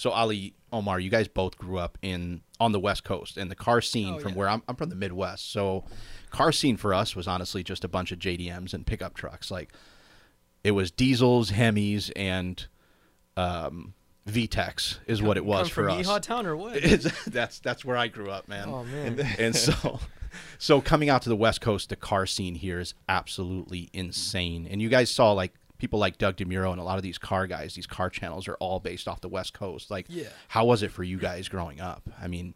So Ali Omar, you guys both grew up in on the West Coast, and the car scene Oh, from yeah. where I'm, I'm from the Midwest. So, car scene for us was honestly just a bunch of JDMs and pickup trucks. Like, it was diesels, Hemis, and um, VTECs is what it was for from us. Yeehaw Town or what? That's that's where I grew up, man. oh man. and so so coming out to the west coast the car scene here is absolutely insane and you guys saw like people like doug demuro and a lot of these car guys these car channels are all based off the west coast like Yeah. how was it for you guys growing up i mean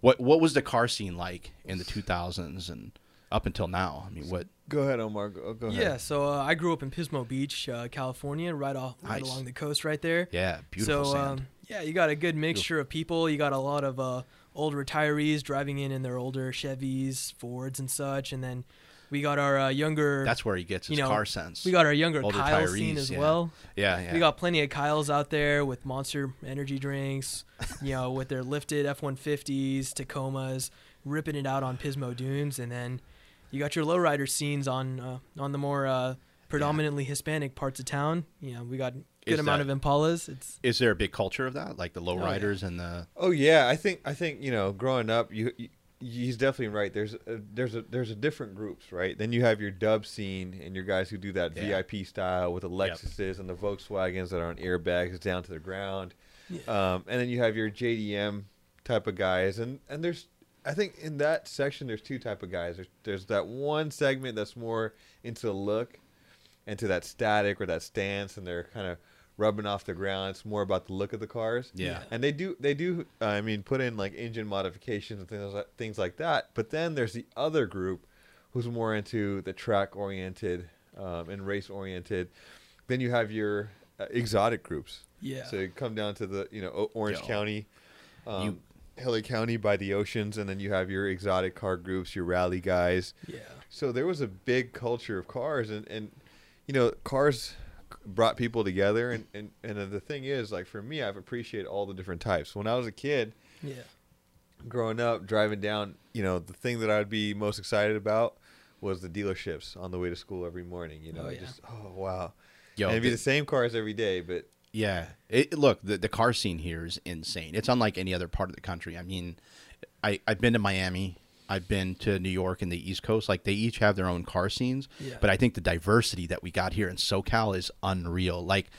what what was the car scene like in the 2000s and up until now i mean what Go ahead, Omar. Go, go ahead. Yeah, so uh, I grew up in Pismo Beach, uh, California, right off right Nice. along the coast, right there. yeah beautiful so sand Um, yeah, you got a good mixture of people. You got a lot of uh, old retirees driving in in their older Chevys, Fords, and such, and then we got our uh, younger. that's where he gets his you know, car sense we got our younger old Kyle scene as yeah. well. yeah yeah We got plenty of Kyles out there with Monster energy drinks, you know, with their lifted F-150s, Tacomas, ripping it out on Pismo dunes, and then you got your lowrider scenes on uh, on the more uh, predominantly Hispanic parts of town. You know, we got good Is amount that- of Impalas. It's is there a big culture of that like the yeah. lowriders and the Oh yeah, I think I think you know, growing up, you, you he's definitely right. There's a, there's a there's a different groups, right? Then you have your dub scene and your guys who do that Yeah. VIP style with the Lexuses and the Volkswagens that are on airbags down to the ground. Um, and then you have your JDM type of guys, and and there's I think in that section there's two type of guys. There's there's that one segment that's more into the look, and to that static or that stance, and they're kind of rubbing off the ground. It's more about the look of the cars. Yeah. And they do they do uh, I mean put in like engine modifications and things like, things like that. But then there's the other group who's more into the track oriented um, and race oriented. Then you have your uh, exotic groups. yeah. So you come down to the you know O- Orange Yo. County, um, You- Hilly County by the oceans, and then you have your exotic car groups, your rally guys. yeah. So there was a big culture of cars, and, and you know, cars brought people together. And, and, and the thing is, like for me, I've appreciated all the different types. When I was a kid, Yeah. growing up, driving down, you know, the thing that I'd be most excited about was the dealerships on the way to school every morning. You know, Oh, yeah. just oh wow, yo and it'd be the- the same cars every day, but Yeah. It, look, the, the car scene here is insane. It's unlike any other part of the country. I mean, I, I've been to Miami. I've been to New York and the East Coast. Like, they each have their own car scenes. Yeah. But I think the diversity that we got here in SoCal is unreal. Like,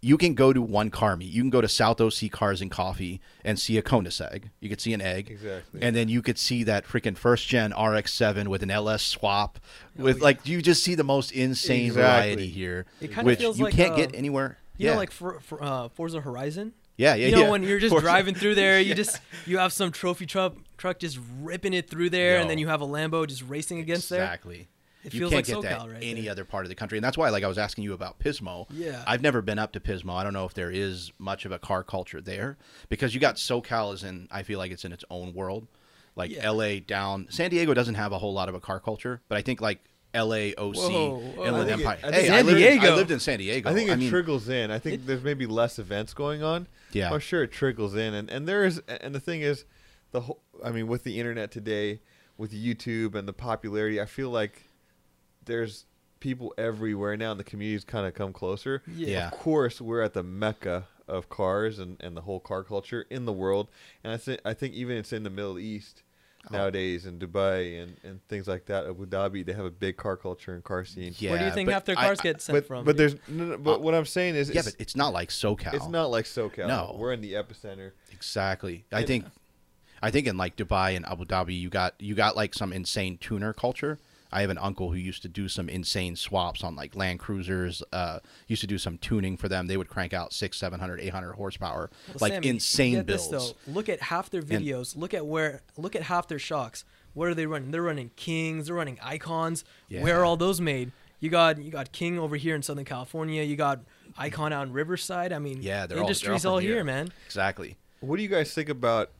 you can go to one car meet. You can go to South OC Cars and Coffee and see a Koenigsegg. You could see an egg. Exactly. And then you could see that freaking first gen RX-7 with an LS swap. With yeah. like, you just see the most insane Exactly. variety here, It kinda which feels you like, can't uh, get anywhere. You yeah. know, like for, for uh, Forza Horizon. yeah, yeah, you know yeah. when you're just Forza- driving through there, you just you have some trophy truck truck just ripping it through there, Yo. and then you have a Lambo just racing against there. Exactly. It you feels can't like get SoCal that right any there. other part of the country, and that's why, like, I was asking you about Pismo. Yeah. I've never been up to Pismo. I don't know if there is much of a car culture there because you got SoCal is in. I feel like it's in its own world. Like Yeah. L.A. down, San Diego doesn't have a whole lot of a car culture, but I think like L.A. OC, Whoa, whoa. Inland I think it- Empire. I hey, I San lived, Diego. I lived in San Diego. I think it mean, trickles in. I think there's maybe less events going on. Yeah. I'm sure it trickles in, and and there is, and the thing is, the whole. I mean, with the internet today, with YouTube and the popularity, I feel like there's people everywhere now, and the communities kind of come closer. Yeah. Yeah. Of course, we're at the mecca of cars and, and the whole car culture in the world, and I think I think even it's in the Middle East Oh. nowadays in Dubai and, and things like that. Abu Dhabi, they have a big car culture and car scene. yeah, Where do you think but half their cars I- get sent But from? but there's no, no, but Uh, what I'm saying is yeah, it's, but it's not like SoCal. it's not like SoCal. No. we're in the epicenter. Exactly. I And- think I think in like Dubai and Abu Dhabi you got you got like some insane tuner culture. I have an uncle who used to do some insane swaps on like Land Cruisers. Uh, used to do some tuning for them. They would crank out six, 700, 800 horsepower, Well, like Sammy, insane get builds. This, though. Look at half their videos. look at where. Look at half their shocks. What are they running? They're running Kings. They're running Icons. Yeah. Where are all those made? You got you got King over here in Southern California. You got Icon out in Riverside. I mean, Yeah, they're the all- they're industry's all all, here, here. man. Exactly. What do you guys think about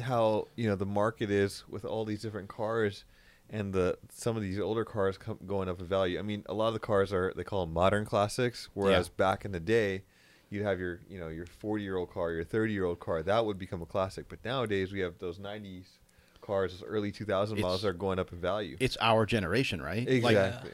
how you know the market is with all these different cars and the some of these older cars come, going up in value? I mean, a lot of the cars are they call them modern classics, whereas Yeah. back in the day, you'd have your you know your 40 year old car, your 30 year old car that would become a classic. But nowadays we have those 90s cars, those early 2000 models are going up in value. It's our generation, right? Like exactly.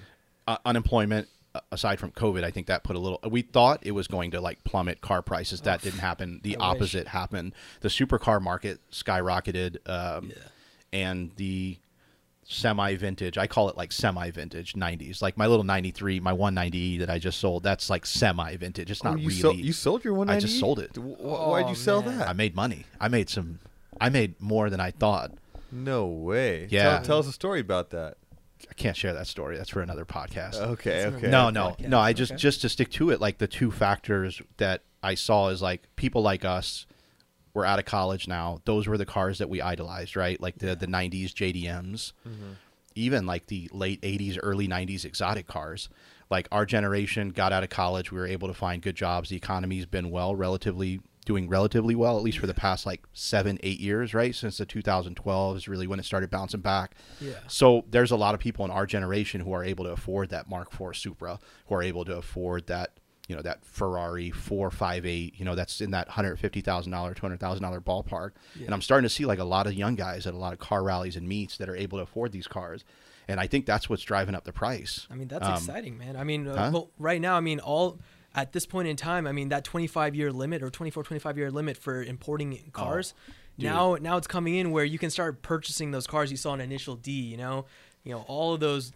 uh, unemployment, aside from COVID, I think that put a little. We thought it was going to like plummet car prices. That didn't happen. The I wish. opposite happened. The supercar market skyrocketed, um, Yeah. and the semi vintage. I call it like semi vintage '90s. Like my little '93, my 190 that I just sold. That's like semi vintage. It's Oh, not you really. sold you sold your one. I just sold it. Why'd Oh, you sell man. that? I made money. I made some. I made more than I thought. no way. Yeah. Tell, tell us a story about that. I can't share that story. That's for another podcast. Okay. Okay. no, no, podcast. no. I just Okay. just to stick to it. Like the two factors that I saw is like people like us. We're out of college now. Those were the cars that we idolized, right? Like the the '90s JDMs, mm-hmm. even like the late '80s, early '90s exotic cars. Like our generation got out of college, we were able to find good jobs. The economy's been well, relatively doing relatively well, at least for the past like seven, eight years, right? Since the 2012 is really when it started bouncing back. Yeah. So there's a lot of people in our generation who are able to afford that Mark IV Supra, who are able to afford that, you know, that Ferrari 458, you know, that's in that $150,000, $200,000 ballpark. Yeah. And I'm starting to see like a lot of young guys at a lot of car rallies and meets that are able to afford these cars. And I think that's what's driving up the price. I mean, that's Um, exciting, man. I mean, uh, huh? well, right now, I mean, all at this point in time, I mean, that 25 year limit or 24, 25 year limit for importing cars. Oh, now, now it's coming in where you can start purchasing those cars you saw in Initial D. You know, you know all of those,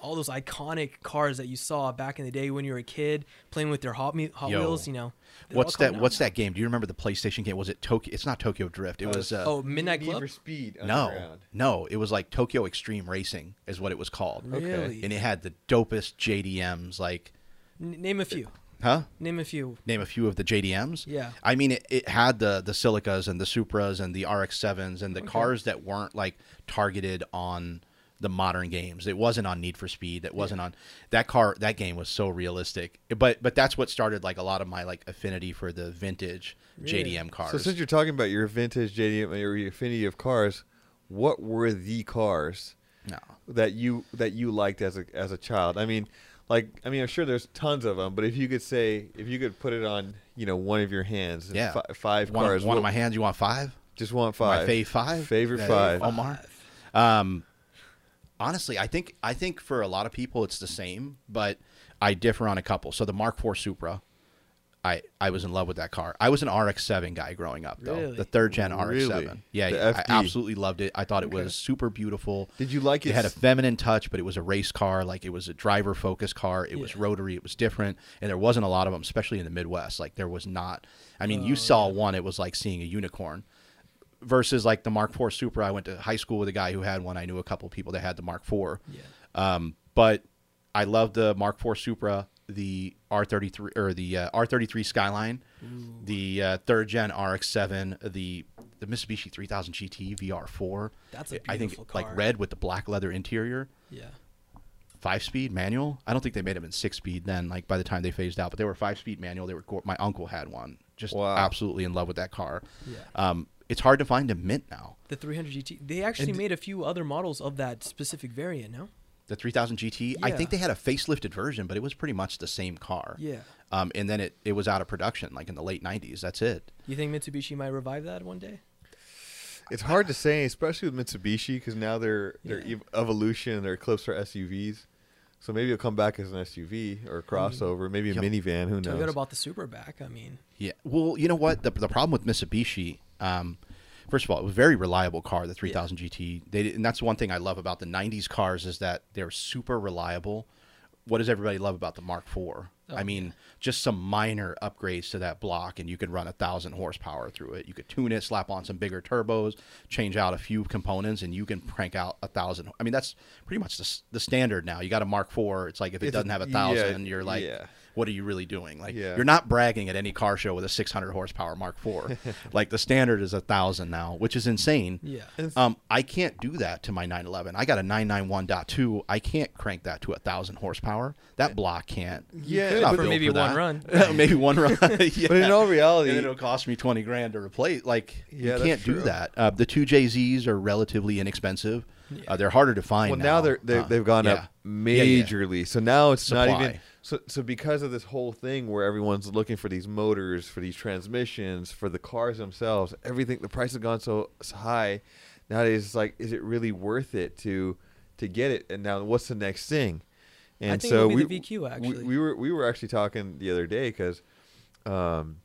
all those iconic cars that you saw back in the day when you were a kid playing with their Hot, Hot Yo. Wheels. You know, What's that? out What's now. that game? Do you remember the PlayStation game? Was it Tokyo? It's not Tokyo Drift. It Uh, was. Uh, Oh, Midnight Need Club. for Speed. no, no. It was like Tokyo Extreme Racing is what it was called, Okay. Really? and it had the dopest JDMs. Like, N- name a few. Huh? Name a few. name a few of the JDMs. Yeah. I mean, it, it had the the Celicas and the Supras and the RX-7s and the Okay. cars that weren't like targeted on the modern games. It wasn't on Need for Speed. It wasn't on that car. That game was so realistic. But but that's what started like a lot of my like affinity for the vintage Really? JDM cars. So since you're talking about your vintage JDM or your affinity of cars, what were the cars no. that you that you liked as a as a child? I mean, like I mean, I'm sure there's tons of them, but if you could say if you could put it on, you know, one of your hands, Yeah. fi- five One, cars, one of my hands. You want five? just want My five, fave five. favorite Yeah, five. Omar. Um, honestly, I think I think for a lot of people it's the same, but I differ on a couple. So the Mark IV Supra, I I was in love with that car. I was an RX-7 guy growing up, though. Really? The third gen RX-7. Yeah, yeah, I absolutely loved it. I thought it was super beautiful. Did you like It it? had a feminine touch, but it was a race car. Like it was a driver focused car. It was rotary. It was different, and there wasn't a lot of them, especially in the Midwest. Like there was not. I mean, you Oh, saw yeah. one, it was like seeing a unicorn. Versus like the Mark IV Supra, I went to high school with a guy who had one. I knew a couple people that had the Mark IV. Yeah. Um, but I loved the Mark IV Supra, the R33 or the uh, R33 Skyline, the uh, third gen RX-7, the the Mitsubishi 3000 GT VR4. That's a I think beautiful car. like red with the black leather interior, Yeah. five speed manual. I don't think they made them in six speed then. Like by the time they phased out, but they were five speed manual. They were go- my uncle had one. Just Wow. absolutely in love with that car. Yeah. Um, it's hard to find a mint now. The 300 GT. They actually And- made a few other models of that specific variant. No. The 3000 GT. I think they had a facelifted version, but it was pretty much the same car. Yeah. Um, and then it, it was out of production, like in the late 90s. That's it. You think Mitsubishi might revive that one day? It's hard to say, especially with Mitsubishi, because now their their Yeah. ev- evolution and their Eclipse are SUVs. So maybe it'll come back as an SUV or a crossover, maybe a Yo, minivan. Who knows? Toyota bought the Supra back. I mean, Yeah. Well, you know what? The, the problem with Mitsubishi, um, first of all, it was a very reliable car, the 3000 GT. They, did- and that's one thing I love about the 90s cars is that they're super reliable. What does everybody love about the Mark IV? Oh, I mean, just some minor upgrades to that block, and you could run a thousand horsepower through it. You could tune it, slap on some bigger turbos, change out a few components, and you can crank out a thousand. I mean, that's pretty much the, the standard now. You got a Mark IV. It's like if it It's doesn't have a yeah, thousand, you're like, yeah. What are you really doing? Like, Yeah. you're not bragging at any car show with a 600 horsepower Mark IV. like the standard is a thousand now, which is insane. yeah. Um, I can't do that to my 911. I got a 991.2. I can't crank that to a thousand horsepower. That block can't. Yeah, It's but not for built maybe for one run. maybe one run. yeah. But in all reality, and it'll cost me 20 grand to replace. Like Yeah, you can't do true. that. Uh, the two JZs are relatively inexpensive. Yeah. Uh, they're harder to find. well, now they're, they're Uh, they've gone yeah. up Yeah, yeah. majorly. So now it's not even Supply. So. So because of this whole thing where everyone's looking for these motors, for these transmissions, for the cars themselves, everything the price has gone so, so high. Nowadays, it's like, is it really worth it to to get it? And now, what's the next thing? And think so be we, the VQ, we- We, were we were actually talking the other day because um,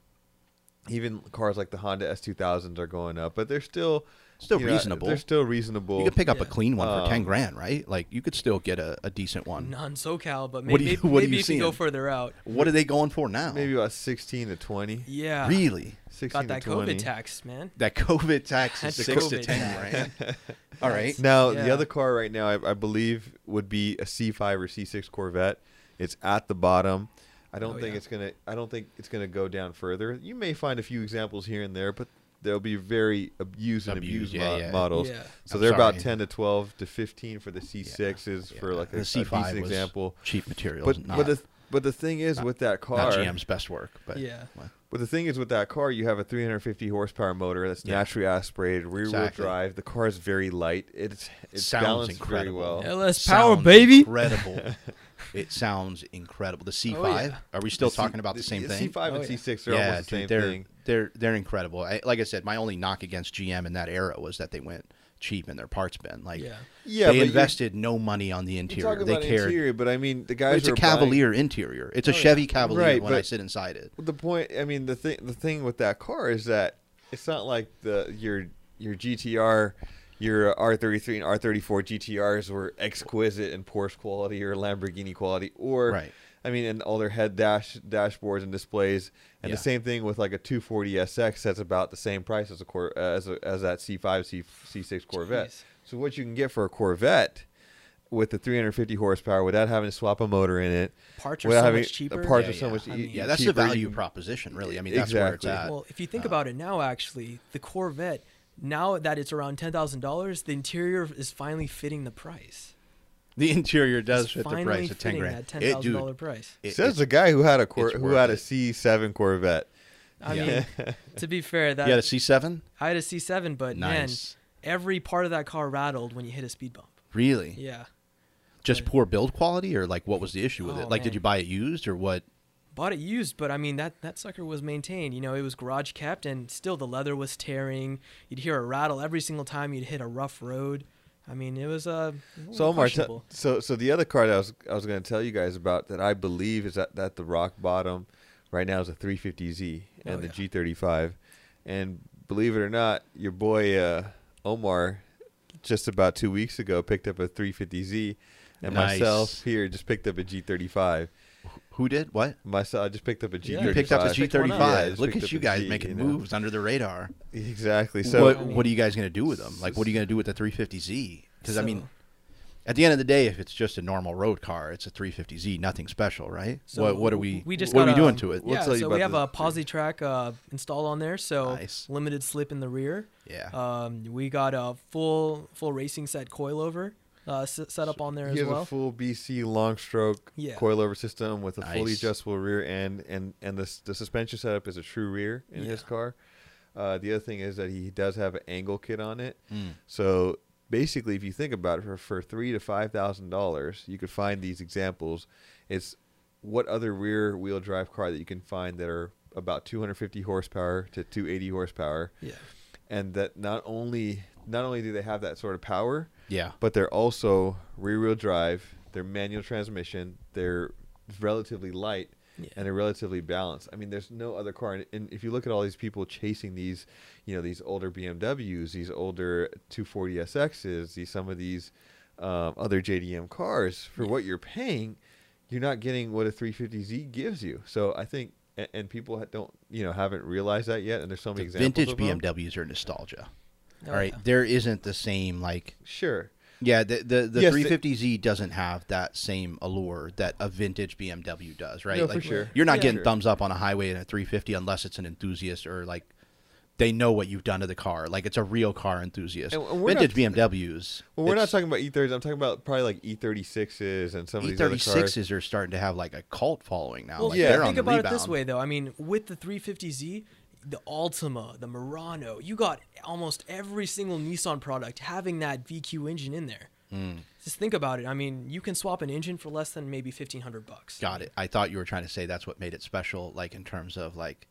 even cars like the Honda S2000s are going up, but they're still Still you know, reasonable. they're still reasonable. You could pick up a clean one for ten Um, grand, right? Like you could still get a, a decent one. Non SoCal, but What maybe, do you- maybe, what maybe you if you go further out. What are they going for now? maybe about 16 to 20. Yeah. really? 16 Got to that 20. COVID tax, man. That COVID tax is the six to ten tax. grand. All right. Now the other car right now, I, I believe, would be a C5 or C6 Corvette. It's at the bottom. I don't Oh, think yeah. it's gonna. I don't think it's gonna go down further. You may find a few examples here and there, but they'll be very abused and Abused, abused yeah, mo- yeah. models. Yeah. So I'm they're about 10 to 12 to 15 for the C6s for Yeah. like a, the a C5 decent was example. cheap materials. But not, but the but the thing is not- with that car, not GM's best work. But Yeah. well, But the thing is with that car, you have a 350 horsepower motor that's Yeah. naturally aspirated, rear wheel Exactly. drive. The car is very light. It's it's Sounds balanced very incredible. well. LS power, sounds baby. Incredible. it sounds incredible. The C5. Oh, yeah. Are we still The C- talking about the, same thing? C5 Oh, and yeah. C6 they're yeah, almost the dude, same they're thing. they're they're incredible. I, like I said, my only knock against GM in that era was that they went cheap in their parts bin. Like Yeah. Yeah, they invested no money on the You're interior. They about cared. interior, but I mean the guys it's a who are buying- Cavalier interior. It's a Oh, yeah. Chevy Cavalier Right, when I sit inside it. The point, I mean, the thing, the thing with that car is that it's not like the your your GTR, your R33 and R34 GTRs were exquisite in Porsche quality or Lamborghini quality, or Right. I mean, and all their head dash dashboards and displays, and Yeah. the same thing with like a 240 SX that's about the same price as a cor- as a, as that C5 C C6 Corvette. Jeez. So what you can get for a Corvette with the 350 horsepower without having to swap a motor in it, Parts are without so having much cheaper. the parts Yeah, are so yeah. much I e- mean- Yeah, that's cheaper. the value proposition, really. I mean, that's where it's at. Well, if you think Uh, about it now, actually, the Corvette, now that it's around ten thousand dollars, the interior is finally fitting the price. the interior does It's fit the price of ten grand. That ten It, thousand dollar price. it- Says it's- the guy who had a cor- it's who worth had a it. C7 Corvette. I Yeah. mean, to be fair, that you had a C7. I had a C7, but man, every part of that car rattled when you hit a speed bump. Really? Yeah, Just But- poor build quality, or like what was the issue with Oh, it? Like, did you buy it used, or what? Bought it used, but I mean that that sucker was maintained. You know, it was garage kept, and still the leather was tearing. You'd hear a rattle every single time you'd hit a rough road. I mean, it was uh, So Omar, t- so so the other car that I was I was going to tell you guys about that I believe is at, at the rock bottom right now is a 350Z and Oh, the yeah. G35, and believe it or not, your boy uh, Omar just about two weeks ago picked up a 350Z, and Nice. myself here just picked up a G35. Who did what? Myself, I just picked up a Yeah, G35. You picked up a Just picked one G35. up. Yeah, I just Look at you guys G, making you know. moves under the radar. Exactly. So what I mean- what are you guys going to do with them? Like, what are you going to do with the 350Z? Because I mean, at the end of the day, if it's just a normal road car, it's a 350Z, nothing special, right? So what what are we? We just what are we got a- doing to it? We'll yeah, so we have about a posi track uh, installed on there, so Nice. limited slip in the rear. Yeah. Um, we got a full full racing set coilover uh, s- set up on there he as has well. a full BC long stroke Yeah. coilover system with a fully adjustable rear end, and and the the suspension setup is a true rear in his car. Uh, the other thing is that he does have an angle kit on it. Mm. So basically, if you think about it, for for three to five thousand dollars, you could find these examples. It's what other rear wheel drive car that you can find that are about 250 horsepower to 280 horsepower, Yeah. and that not only not only do they have that sort of power, Yeah. but they're also rear wheel drive. They're manual transmission. They're relatively light Yeah. and they're relatively balanced. I mean, there's no other car. And, and if you look at all these people chasing these, you know, these older BMWs, these older 240 SXs, these some of these um, other JDM cars, for what you're paying, you're not getting what a 350Z gives you. So I think, and, and people don't, you know, haven't realized that yet. And there's so many The examples. vintage of them. BMWs are nostalgia. Oh, All right, yeah. there isn't the same like Sure. yeah the the, the Yes, 350Z doesn't have that same allure that a vintage BMW does, right? No, like, for sure. You're not Yeah. getting Sure. thumbs up on a highway in a 350 unless it's an enthusiast or like they know what you've done to the car. Like it's a real car enthusiast. And- and we're not- vintage BMWs. Well, we're not talking about E30s. I'm talking about probably like E36s and some of these other cars. E36s are starting to have like a cult following now. Well, like, yeah. they're on think the about rebound. it this way, though. I mean, with the 350Z, the Altima, the Murano, you got almost every single Nissan product having that VQ engine in there. Mm, Just think about it. I mean, you can swap an engine for less than maybe 1500 bucks. got it. I thought you were trying to say that's what made it special, like in terms of like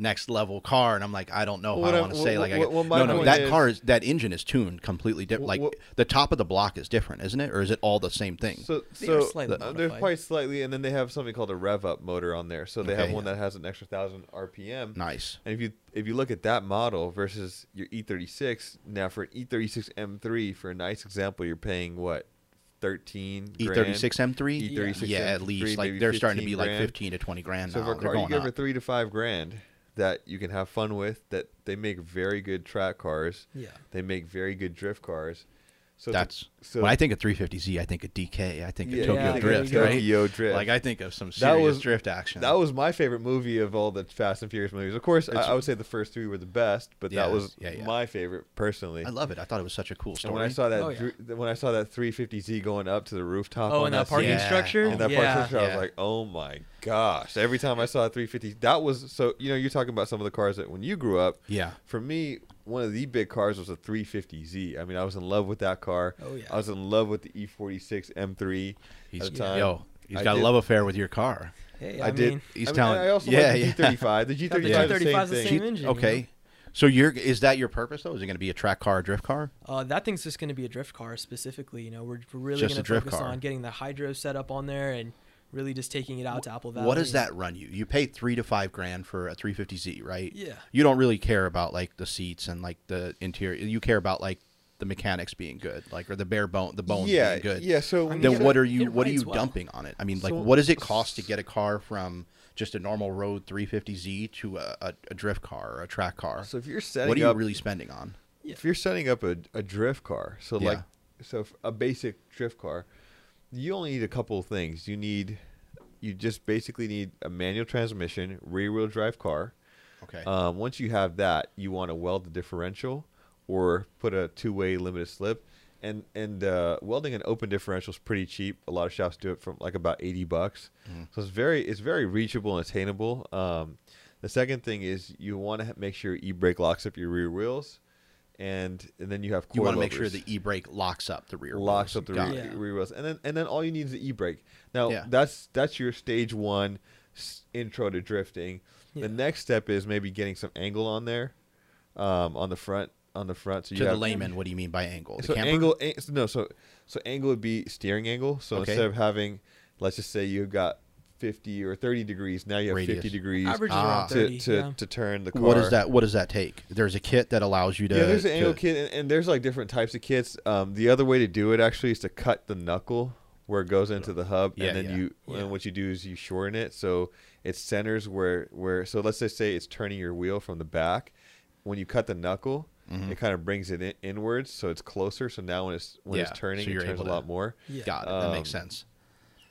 next level car, and I'm like, I don't know Well, how I want to I'm- say. well, Like, I well, get- no, no, point that is- car is that engine is tuned completely different. Like Well- the top of the block is different, isn't it, or is it all the same thing? So, They are so slightly uh, there's modified. probably slightly, and then they have something called a rev up motor on there. So they have Okay. one that has an extra thousand RPM. nice. And if you if you look at that model versus your E36, now for an E E36 M3, for a nice example, you're paying what, 13 E grand? thirty six M three. E36 Yeah, at M3, least like they're starting to 15 be like fifteen to twenty grand So now. for a They're car you going give her three to five grand that you can have fun with, that they make very good track cars, Yeah. they make very good drift cars. So That's so when I think of 350Z, I think of DK. I think of yeah, Tokyo yeah, Drift, think right? Tokyo Drift. Like I think of some That serious was- drift action. That was my favorite movie of all the Fast and Furious movies. Of course, I, I would say the first three were the best, but Yeah, that was yeah, yeah. my favorite personally. I love it. I thought it was such a cool and story. Oh, when I saw that, Oh, yeah. when I saw that 350Z going up to the rooftop, Oh, on and that scene, parking Yeah. structure. in that yeah. parking structure, I was like, oh my gosh! Every time I saw a 350, that was so. You know, you're talking about some of the cars that when you grew up. yeah, For me, one of the big cars was a 350Z. I mean, I was in love with that car. Oh, yeah. I was in love with the E E46 M3 he's at the time. yo, he's I got did- a love affair with your car. Hey, I, I, did. mean, He's I mean, telling- I also yeah, like the yeah. G35. The Got G35 is the G35 same is the thing. same engine, you okay, know? so you're is that your purpose though? Is it going to be a track car, a drift car? Uh, that thing's just going to be a drift car specifically. You know, we're, we're really going to focus car. on getting the hydro set up on there and really just taking it out to Apple Valley. What does that run you? You pay three to five grand for a 350Z, right? Yeah. You don't really care about like the seats and like the interior. You care about like the mechanics being good, like or the bare bone, the bones yeah, being good. yeah. So I mean, Then it- what are you what are you well. dumping on it? I mean, like So- what does it cost to get a car from just a normal road 350Z to a, a, a drift car or a track car? So if you're setting what are you up, really spending on? if you're setting up a, a drift car, so like, so a basic drift car, you only need a couple of things. You need, you just basically need a manual transmission, rear wheel drive car. Okay. Um, once you have that, you want to weld the differential or put a two way limited slip. And and uh, welding an open differential is pretty cheap. A lot of shops do it from like about eighty bucks. Mm-hmm. So it's very it's very reachable and attainable. Um, the second thing is you want to make sure e brake locks up your rear wheels, and and then you have you want to make sure the e-brake locks up the rear wheels. locks wheels. up the Got rear, it. Yeah. rear wheels, and then and then all you need is the e brake. Now Yeah. that's that's your stage one s- intro to drifting. Yeah. The next step is maybe getting some angle on there, um, on the front on the front. So you To the layman, what do you mean by angle? The so camber? angle a- no so so angle would be steering angle. So Okay. instead of having, let's just say you've got. 50 or 30 degrees now you have Radius. 50 degrees Average is Ah. around to, 30. to, yeah. to turn the car What does that? What does that take? There's a kit that allows you to. yeah, there's an angle to- kit, and, and there's like different types of kits. Um, the other way to do it actually is to cut the knuckle where it goes into the hub, Yeah, and then yeah. you Yeah. and what you do is you shorten it so it centers where where. So let's just say it's turning your wheel from the back. When you cut the knuckle, Mhm. it kind of brings it in, inwards, so it's closer. So now when it's when Yeah, it's turning, so it you're turns a lot to- more. Yeah. Got it. That makes Um, sense.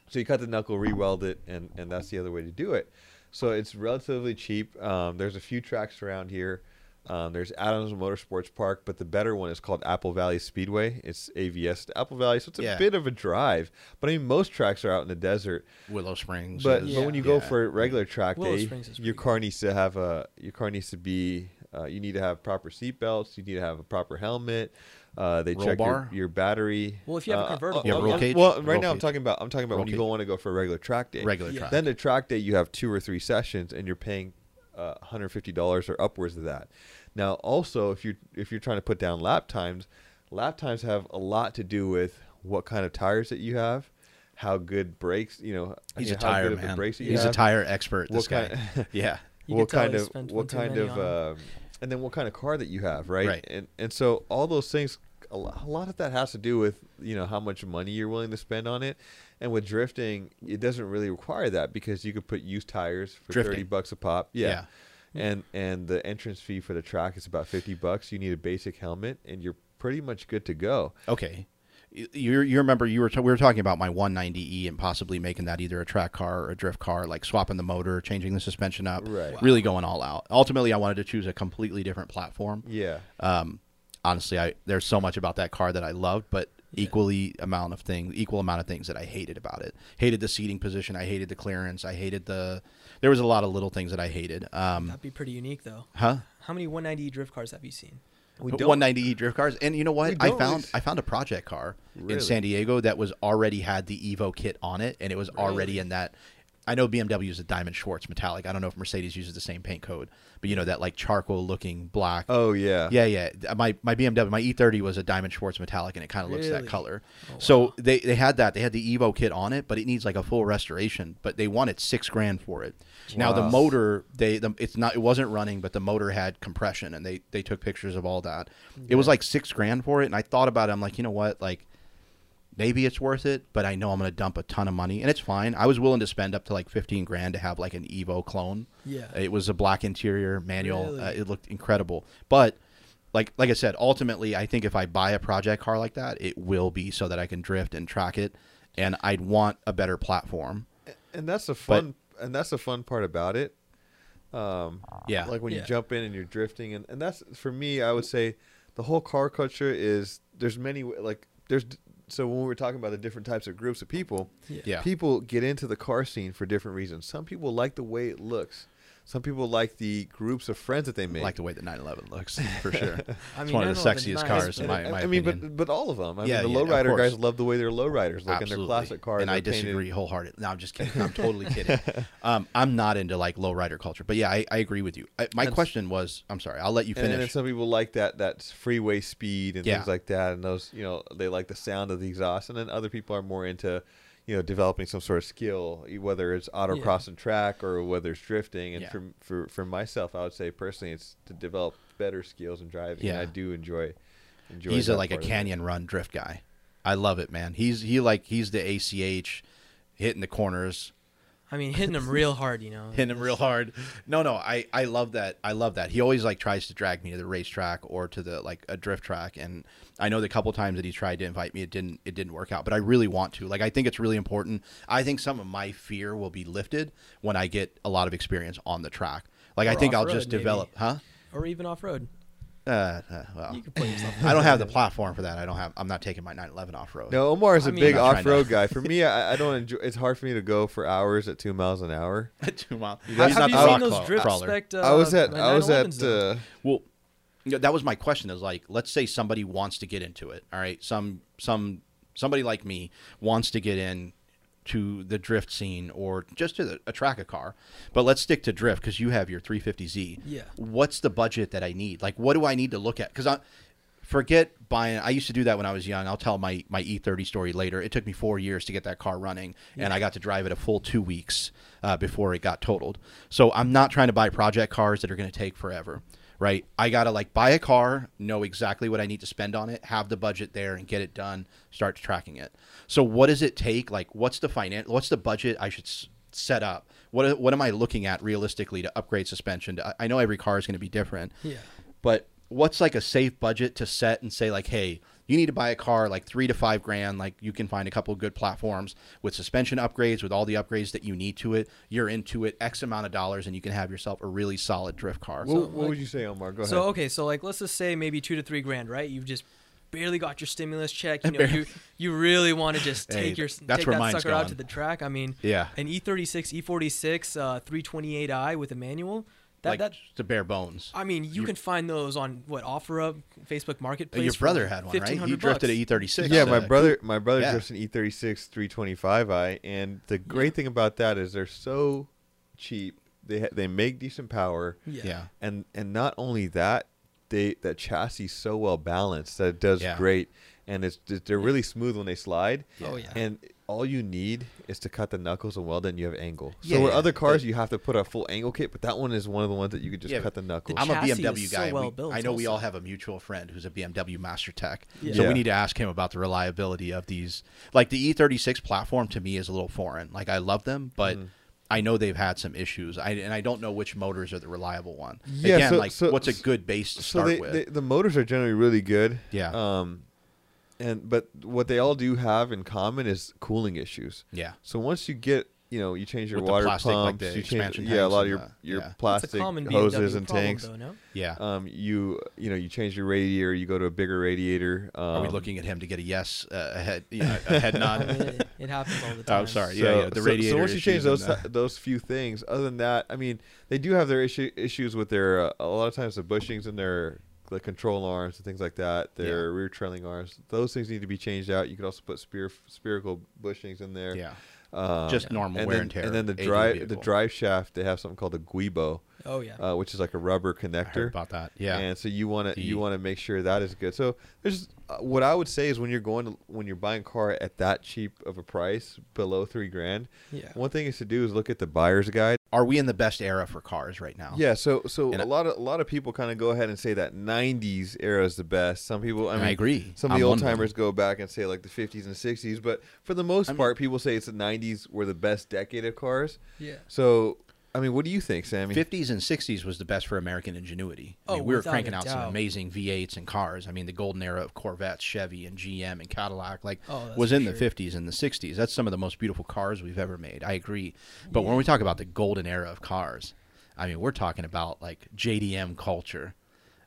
So you cut the knuckle, re-weld it, and and that's the other way to do it. So it's relatively cheap. Um, there's a few tracks around here. Um, there's Adams Motorsports Park, but the better one is called Apple Valley Speedway. It's AVS to Apple Valley, so it's a Yeah. bit of a drive. But I mean, most tracks are out in the desert. Willow Springs. But is- but when you Yeah. go yeah. for a regular track Willow day, your pretty car needs to have a your car needs to be. Uh, you need to have proper seat belts. You need to have a proper helmet. Uh, they Roll check bar? your, your battery. Well, if you have a Uh, convertible- You have uh, roll uh, cage? Well, right Roll now I'm talking about I'm talking about Roll when you cage. go want to go for a regular track day. regular Yeah. track. Then the track day, you have two or three sessions, and you're paying uh, $150 or upwards of that. Now, also, if you if you're trying to put down lap times, lap times have a lot to do with what kind of tires that you have, how good brakes, you know, He's you a know, how tire good of the man. brakes that you He's a tire expert. This guy. kind- yeah. You what kind of what kind of on um, and then what kind of car that you have, right? Right. And and so all those things, a a lot of that has to do with you know how much money you're willing to spend on it. And with drifting, it doesn't really require that because you could put used tires for thirty bucks a pop. Yeah. Yeah. And and the entrance fee for the track is about fifty bucks. You need a basic helmet, and you're pretty much good to go. Okay. You you you remember you were t- we were talking about my 190e and possibly making that either a track car or a drift car, like swapping the motor, changing the suspension up, Right. Wow. really going all out. Ultimately, I wanted to choose a completely different platform. Yeah. Um, honestly, I there's so much about that car that I loved, but equally amount of things, equal amount of things that I hated about it. Hated the seating position. I hated the clearance. I hated the. There was a lot of little things that I hated. Um, That'd be pretty unique, though. huh? How many 190 drift cars have you seen? We don't- 190e drift cars, and you know what? I found I found a project car in San Diego that was already had the Evo kit on it, and it was already in that. I know BMW is a diamond Schwarz metallic. I don't know if Mercedes uses the same paint code, but you know that like charcoal looking black. Oh yeah. Yeah, yeah. Uh, my my BMW, my E30 was a diamond Schwarz metallic, and it kind of looks that color. Oh, so wow. they they had that. They had the Evo kit on it, but it needs like a full restoration. But they wanted six grand for it. Now the Wow. motor, they the, it's not it wasn't running, but the motor had compression, and they they took pictures of all that. It was like six grand for it, and I thought about it. I'm like, you know what, like. Maybe it's worth it, but I know I'm going to dump a ton of money, and it's fine. I was willing to spend up to like 15 grand to have like an Evo clone. Yeah. It was a black interior manual. Really? Uh, it looked incredible. But like like I said, ultimately, I think if I buy a project car like that, it will be so that I can drift and track it, and I'd want a better platform. and that's the fun and that's the fun part about it um Yeah. like when you jump in and you're drifting and, and that's for me i would say the whole car culture is there's many like there's so when we were talking about the different types of groups of people Yeah. Yeah. people get into the car scene for different reasons some people like the way it looks some people like the groups of friends that they I make like the way the 911 looks for sure. I it's mean, one of the sexiest cars in my, in my I mean, opinion. but but all of them. I Yeah, mean, the of lowrider guys love the way they're lowriders, like in Absolutely. their classic cars. and I they're painted- disagree wholeheartedly. No, I'm just kidding. I'm totally kidding. Um, I'm not into like lowrider culture, but yeah, I, I agree with you. I, my And- question was, I'm sorry, I'll let you finish. And then some people like that that freeway speed and Yeah. things like that, and those you know they like the sound of the exhaust. And then other people are more into you know developing some sort of skill, whether it's autocross and track or whether it's drifting. And Yeah. for for for myself, I would say personally, it's to develop better skills in driving. And Yeah. I do enjoy enjoy. he's a, like a part of it. canyon run drift guy. I love it, man. He's he like he's the ACH, hitting the corners, I mean, hitting them real hard, you know. hitting him real hard. No, no, I I love that. I love that. He always like tries to drag me to the racetrack or to the like a drift track, and I know the couple times that he tried to invite me, it didn't it didn't work out. But I really want to. Like I think it's really important. I think some of my fear will be lifted when I get a lot of experience on the track. Like I think I'll just maybe. develop, huh? Or even off road. Uh, uh, well, You can put yourself. I don't have the platform for that. I don't have. I'm not taking my 911 off road. No, Omar is I a mean- big I'm not trying to- off-road guy. For me, I, I don't enjoy. It's hard for me to go for hours at two miles an hour. At Two miles. Have, He's have not you the seen rock those crawl- drift crawler. spec? Uh, I was at I was at though? uh, Well, you know, that was my question. Is like, let's say somebody wants to get into it. All right, some some somebody like me wants to get in to the drift scene or just to the, a track a car. But let's stick to drift because you have your 350Z. Yeah. What's the budget that I need? Like, what do I need to look at? Because I forget buying. I used to do that when I was young. I'll tell my my E30 story later. It took me four years to get that car running, and I got to drive it a full two weeks uh, before it got totaled. So I'm not trying to buy project cars that are going to take forever. Right, I gotta like buy a car, know exactly what I need to spend on it, have the budget there, and get it done. Start tracking it. So, what does it take? Like, what's the finance? What's the budget I should s- set up? What what am I looking at realistically to upgrade suspension? To, I know every car is going to be different, Yeah. but what's like a safe budget to set and say like, hey, you need to buy a car like three to five grand. Like you can find a couple of good platforms with suspension upgrades, with all the upgrades that you need to it. You're into it, X amount of dollars, and you can have yourself a really solid drift car. what, So, what like- would you say, Omar? Go ahead. So okay, so like let's just say maybe two to three grand, right? You've just barely got your stimulus check. You know, you you really want to just Hey, take your that's take that mine's sucker out to the track. I mean, yeah, an E E36, E46, uh, 328i with a manual. That like that the bare bones. I mean, you You- can find those on what OfferUp, Facebook Marketplace. Your for brother had one, right? He 1500 drifted bucks. a E36. yeah, uh, my brother, my brother Yeah. drifts an E E36 325i, and the great thing about that is they're so cheap. They ha- they make decent power, Yeah. Yeah, and and not only that, they that chassis is so well balanced that it does Yeah. great, and it's they're really smooth when they slide. Oh yeah. And all you need is to cut the knuckles and weld, and you have angle. So with yeah. other cars, But- you have to put a full angle kit, but that one is one of the ones that you could just Yeah, cut the knuckles. The I'm a BMW is so guy. well We- built I know we all have a mutual friend who's a BMW Master Tech, Yeah. so Yeah. we need to ask him about the reliability of these. Like the E36 platform to me is a little foreign. Like I love them, but Mhm. I know they've had some issues. I and I don't know which motors are the reliable one. Yeah, Again, so- like so- what's a good base to so start they, with? they, the motors are generally really good. Yeah. Um, and but what they all do have in common is cooling issues. yeah, So once you get, you know, you change your With the water plastic, like pumps, the you change, expansion yeah, a tanks lot of and your the- your yeah. It's a plastic common BMW hoses and problem, tanks. though, no? yeah. Um, you you know, you change your radiator, you go to a bigger radiator. Um, are we looking at him to get a yes, uh, a head, you know, a head I mean, nod? it, it happens all the Oh, time. I'm sorry. So, Yeah, yeah, the so- radiator So once you change issues and those the- those few things, other than that, I mean, they do have their issue, issues with their uh, a lot of times the bushings and their the control arms and things like that. Their Yeah. rear trailing arms, those things need to be changed out. You could also put spear, spherical bushings in there. Yeah, Um, Just normal wear then, and tear And then the age of the drive the drive shaft they have something called a guibo, Oh yeah. uh, which is like a rubber I heard connector. about that. Yeah. And so you want to you want to make sure that is good. So there's uh, what I would say is when you're going to when you're buying a car at that cheap of a price, below three grand, yeah. one thing is to do is look at the buyer's guide. Are we in the best era for cars right now? Yeah, so so And a I- lot of a lot of people kind of go ahead and say that '90s era is the best. Some people, I mean, I agree. Some of I'm the old timers go back and say like the 50s and 60s, but for the most I mean- part, people say it's the 90s were the best decade of cars. Yeah. So, I mean, what do you think, Sammy? 50s and 60s was the best for American ingenuity. I mean, Oh, we were cranking a out some amazing V8s and cars. I mean, the golden era of Corvettes, Chevy, and GM and Cadillac, like, Oh, was in sure. the 50s and the 60s. That's some of the most beautiful cars we've ever made. I agree. But when we talk about the golden era of cars, I mean, we're talking about like JDM culture.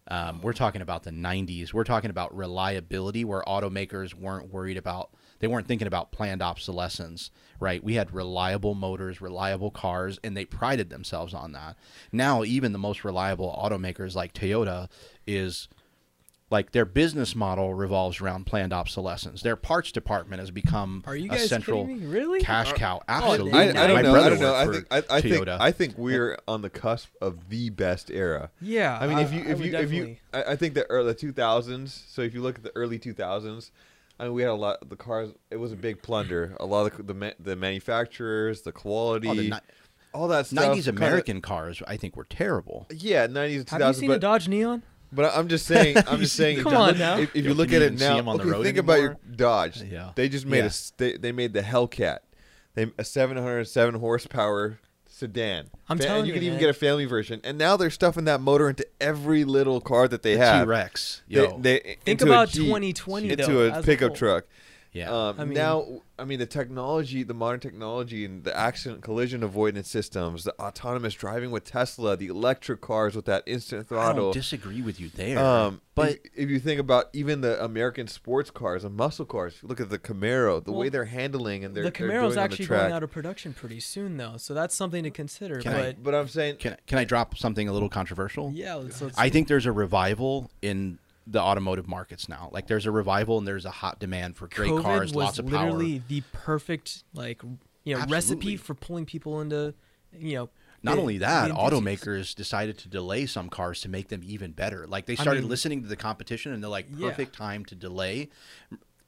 Um, we're talking about the 90s. We're talking about reliability where automakers weren't worried about, they weren't thinking about planned obsolescence, right? We had reliable motors, reliable cars, and they prided themselves on that. Now, even the most reliable automakers like Toyota is like their business model revolves around planned obsolescence. Their parts department has become Are you a central kidding me? Really? cash cow. Absolutely. I, I don't My know. I brother don't know. I worked think for I, I think Toyota. I think we're on the cusp of the best era. Yeah. I mean, if you I if would you if you, definitely- I, I think the early two thousands. So if you look at the early two thousands, I mean, we had a lot. The cars. It was a big plunder. A lot of the the, the manufacturers, the quality, Oh, the ni- all that stuff. 90s kinda- American cars, I think, were terrible. yeah, nineties and two Have you thousands. seen a But Dodge Neon? but I'm just saying. I'm just saying. Come on now. If, if You you look at it now, see now, 'em the okay, road think about your. Dodge. Yeah. They just made Yeah. a s- they, they made the Hellcat. They a 707 horsepower sedan. I'm Fa- telling you you, can even man. get a family version. And now they're stuffing that motor into every little car that they The have. T-Rex. They- Yo. they- Think into a about Jeep, 2020 into though, a pickup truck. Yeah. Um, I mean- now, I mean, the technology, the modern technology, and the accident collision avoidance systems, the autonomous driving with Tesla, the electric cars with that instant I throttle. don't disagree with you there. Um, but if, if you think about even the American sports cars and muscle cars, look at the Camaro, the way they're handling and they're the they're Camaro's doing actually the track. going out of production pretty soon, though, so that's something to consider. Can I- but but I'm saying, can, can I drop something a little controversial? yeah, let's, let's I think there's a revival in the automotive markets now. Like there's a revival and there's a hot demand for great COVID cars, was lots of power. literally the perfect like you know Absolutely. recipe for pulling people into you know. Not the- only that, automakers decided to delay some cars to make them even better. Like they I started mean- listening to the competition and they're like, Yeah. perfect time to delay.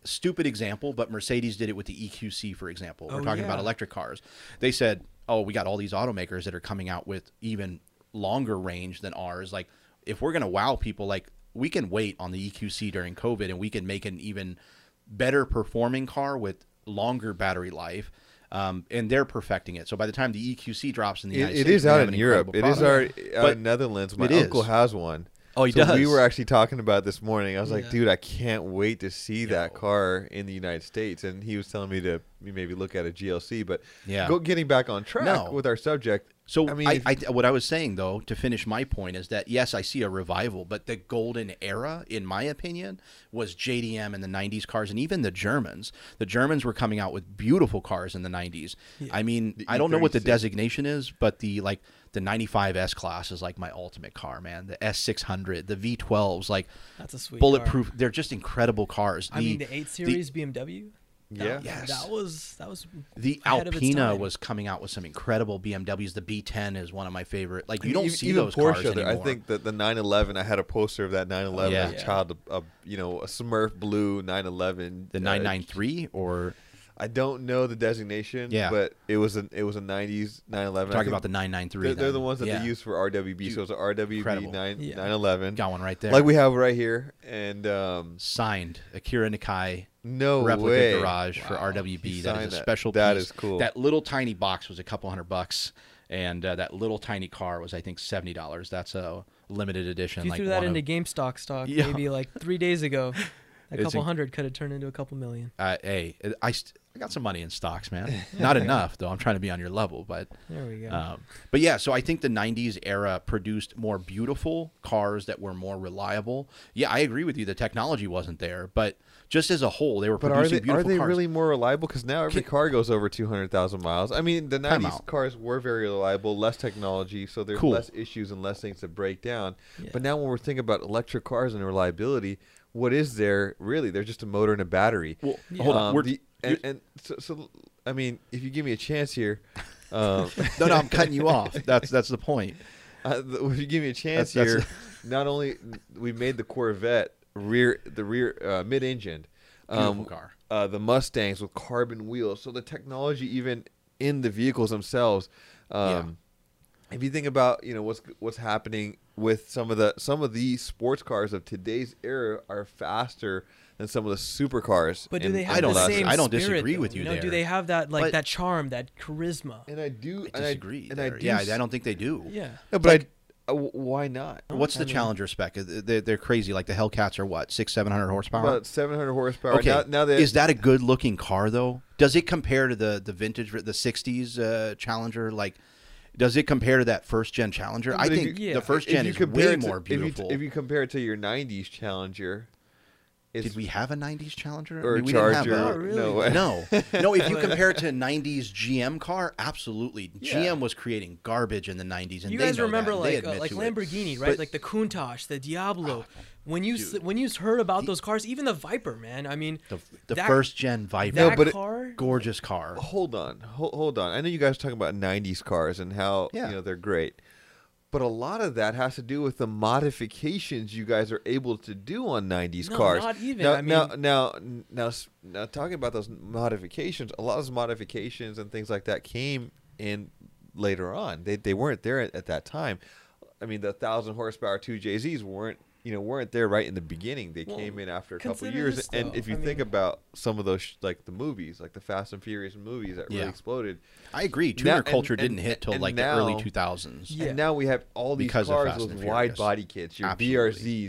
Stupid example, but Mercedes did it with the EQC, for example. We're Oh, talking about electric cars. They said, oh, we got all these automakers that are coming out with even longer range than ours. Like, if we're going to wow people, like, we can wait on the EQC during COVID and we can make an even better performing car with longer battery life. Um, and they're perfecting it. So by the time the EQC drops in the United it States, it is out have in an Europe. It incredible is our out But Netherlands. My uncle is. has one. Oh, he so We were actually talking about it this morning. I was like, dude, I can't wait to see that car in the United States. And he was telling me to maybe look at a GLC. But Yeah. go getting back on track No. with our subject. So I I mean, I, if- what I was saying though, to finish my point, is that yes, I see a revival, but the golden era, in my opinion, was JDM in the '90s cars, and even the Germans. The Germans were coming out with beautiful cars in the '90s. I mean, I don't know what the designation is, but the like the '95 S class is like my ultimate car, man. The S600, the V12s, like That's a sweet bulletproof. They're just incredible cars. Car. I mean, the eight series BMW. That, Yeah. Yes. that was that was The ahead of its Alpina was coming out with some incredible BMWs. The B10 is one of my favorite. Like you don't even- see even those Porsche, cars there- anymore. I think that the 911. I had a poster of that 911 Yeah. as a Yeah. child. A, a, you know, a Smurf blue 911. the uh, 993 or I don't know the designation. Yeah. but it was an it was a 90s 911. I talking about the 993. They're, they're the ones that Yeah. they use for RWB. So it's a RWB Incredible. 9, Yeah. 911. Got one right there. Like we have right here. And um, signed Akira Nakai. no replica way. garage for RWB. He That signed is a special That piece. is cool. That little tiny box was a couple hundred bucks, and uh, that little tiny car was I think seventy dollars. That's a limited edition. If you like threw that into of, GameStop stock Yeah. maybe like three days ago, a couple inc- hundred could have turned into a couple million. uh, hey, I st- I got some money in stocks, man. Not enough though. I'm trying to be on your level, but There we go. Um, but yeah, so I think the 90s era produced more beautiful cars that were more reliable. Yeah, I agree with you. The technology wasn't there, but just as a whole, they were But are producing they are beautiful they cars. really more reliable? Because now every Can- car goes over two hundred thousand miles. I mean, the nineties cars were very reliable, less technology, so there's Cool. less issues and less things to break down. Yeah. But now when we're thinking about electric cars and reliability, what is there really? They're just a motor and a battery. Well, Yeah. hold on. Um, We're, the- and, and so, so I mean, if you give me a chance here, um, no, no, I'm cutting you off. That's that's the point. uh, if you give me a chance That's- here, not only we made the Corvette rear, the rear uh, mid-engine, Beautiful um, car. uh, the Mustangs with carbon wheels. So the technology, even in the vehicles themselves, um, if you think about you know what's what's happening with some of the some of these sports cars of today's era are faster than some of the supercars. But do in- they have I don't the last- same I don't spirit, disagree though? with you know, Do they have that like But- that charm, that charisma? And I do. I and disagree. and I there. do. yeah, s- I don't think they do. Yeah. No, but I, uh, why not? What's I the mean- Challenger spec? They're, they're crazy. Like the Hellcats are what six, seven hundred horsepower. About 700 horsepower. okay, Now, now that is that a good looking car though? Does it compare to the the vintage, the '60s uh, Challenger? Like, does it compare to that first gen Challenger? I But if think you- yeah. the first gen you is way it to- more if you- beautiful. If you, compare it to your '90s Challenger, it's, Did we have a '90s Challenger? or I a mean, we didn't have Charger? Oh, really? No, way. No, no. If you compare it to a '90s GM car, absolutely. Yeah. GM was creating garbage in the '90s, and you they guys know remember that, like uh, like to it. Lamborghini, right? But- like the Countach, the Diablo. when you dude. when you heard about those cars, even the Viper, man. I mean, The, the that- first gen Viper, No, that but it- car. gorgeous car. hold on, hold, hold on. I know you guys are talking about '90s cars and how Yeah. you know they're great, but a lot of that has to do with the modifications you guys are able to do on '90s No, cars. not even. Now, I now, mean- now, now, s- now, talking about those modifications, a lot of those modifications and things like that came in later on. They they weren't there at, at that time. I mean, the thousand horsepower two JZs weren't you know weren't there right in the beginning. They Well, came in after a couple consider years. this, and if you I think mean- about some of those sh- like the movies, like the Fast and Furious movies that really exploded. I agree. Tuner and- culture and- didn't hit till and like the early 2000s. Yeah. And now we have all these Because cars with wide body kits, your Absolutely.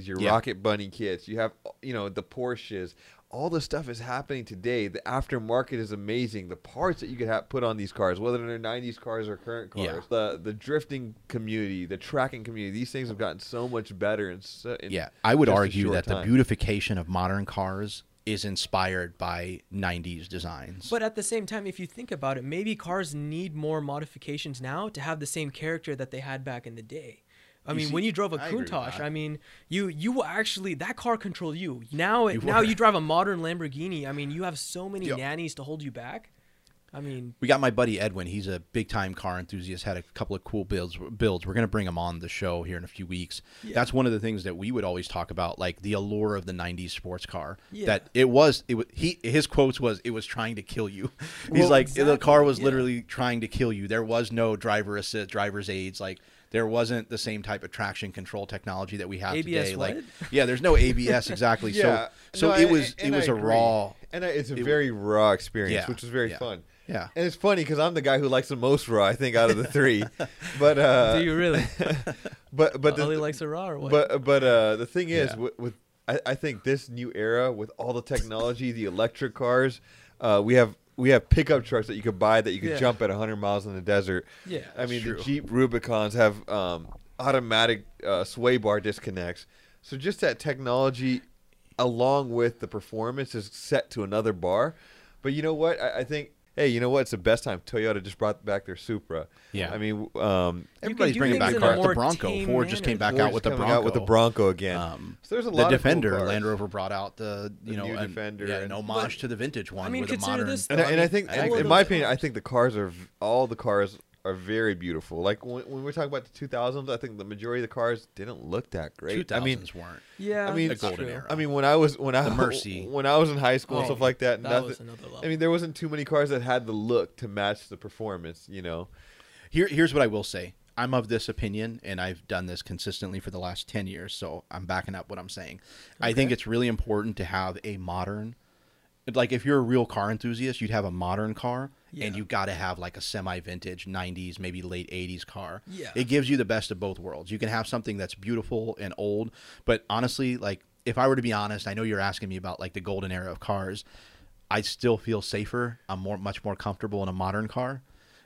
BRZs, your Yeah. Rocket Bunny kits. You have you know the Porsches. All this stuff is happening today. The aftermarket is amazing. The parts that you could have put on these cars, whether they're '90s cars or current cars, Yeah. the the drifting community, the tracking community, these things have gotten so much better. And so, in Yeah, I would argue short that the beautification of modern cars is inspired by 90s designs. But at the same time, if you think about it, maybe cars need more modifications now to have the same character that they had back in the day. I You mean, see, when you drove a I Countach. I mean, you you will actually that car controlled you. Now it, You now you drive a modern Lamborghini. I mean, you have so many nannies to hold you back. I mean, we got my buddy Edwin. He's a big time car enthusiast. Had a couple of cool builds. Builds. We're gonna bring him on the show here in a few weeks. Yeah. That's one of the things that we would always talk about, like the allure of the '90s sports car. Yeah. That it was. It was. He his quotes was it was trying to kill you. He's Well, like the car was yeah. literally trying to kill you. There was no driver assist, driver's aids. Like there wasn't the same type of traction control technology that we have ABS today. Like yeah, there's no ABS exactly. Yeah. So so No, it was and it was a agree. raw. and I- it's a it- very raw experience, Yeah, which is very yeah. fun. Yeah. And it's funny because I'm the guy who likes the most raw. I think out of the three, but uh, do you really? but but the, Ollie likes a raw or what? But but uh, the thing is, Yeah. with, with I, I think this new era with all the technology, the electric cars, uh, we have we have pickup trucks that you could buy that you could Yeah. jump at 100 miles in the desert. yeah, I mean, true. the Jeep Rubicons have um, automatic uh, sway bar disconnects. So just that technology, along with the performance, is set to another bar. But you know what? I, I think. Hey, you know what? It's the best time. Toyota just brought back their Supra. Yeah. I mean, um, Everybody's bringing back cars. The Bronco. tame Ford just came back Ford's out with the Bronco. out with the Bronco again. Um, so there's a lot. the Defender, of cool cars. Land Rover brought out the you The know new an- Defender yeah, and- an homage to the vintage one. I mean, with a consider modern. this, And, I, and I mean, think, all in, in my opinion, I think the cars are all the cars are very beautiful. Like when, when we're talking about the 2000s, I think the majority of the cars didn't look that great. I mean, 2000s weren't. yeah. I mean, The golden true. era. I mean, when I was when I The Mercy. when I was in high school and Oh, stuff like that, that nothing. was another level. I mean, there wasn't too many cars that had the look to match the performance. You know, Here, here's what I will say. I'm of this opinion, and I've done this consistently for the last 10 years, so I'm backing up what I'm saying. I think it's really important to have a modern, like if you're a real car enthusiast, you'd have a modern car, Yeah. and you got to have like a semi-vintage 90s, maybe late 80s car. Yeah. It gives you the best of both worlds. You can have something that's beautiful and old, but honestly, like if I were to be honest, I know you're asking me about like the golden era of cars. I still feel safer. I'm more much more comfortable in a modern car,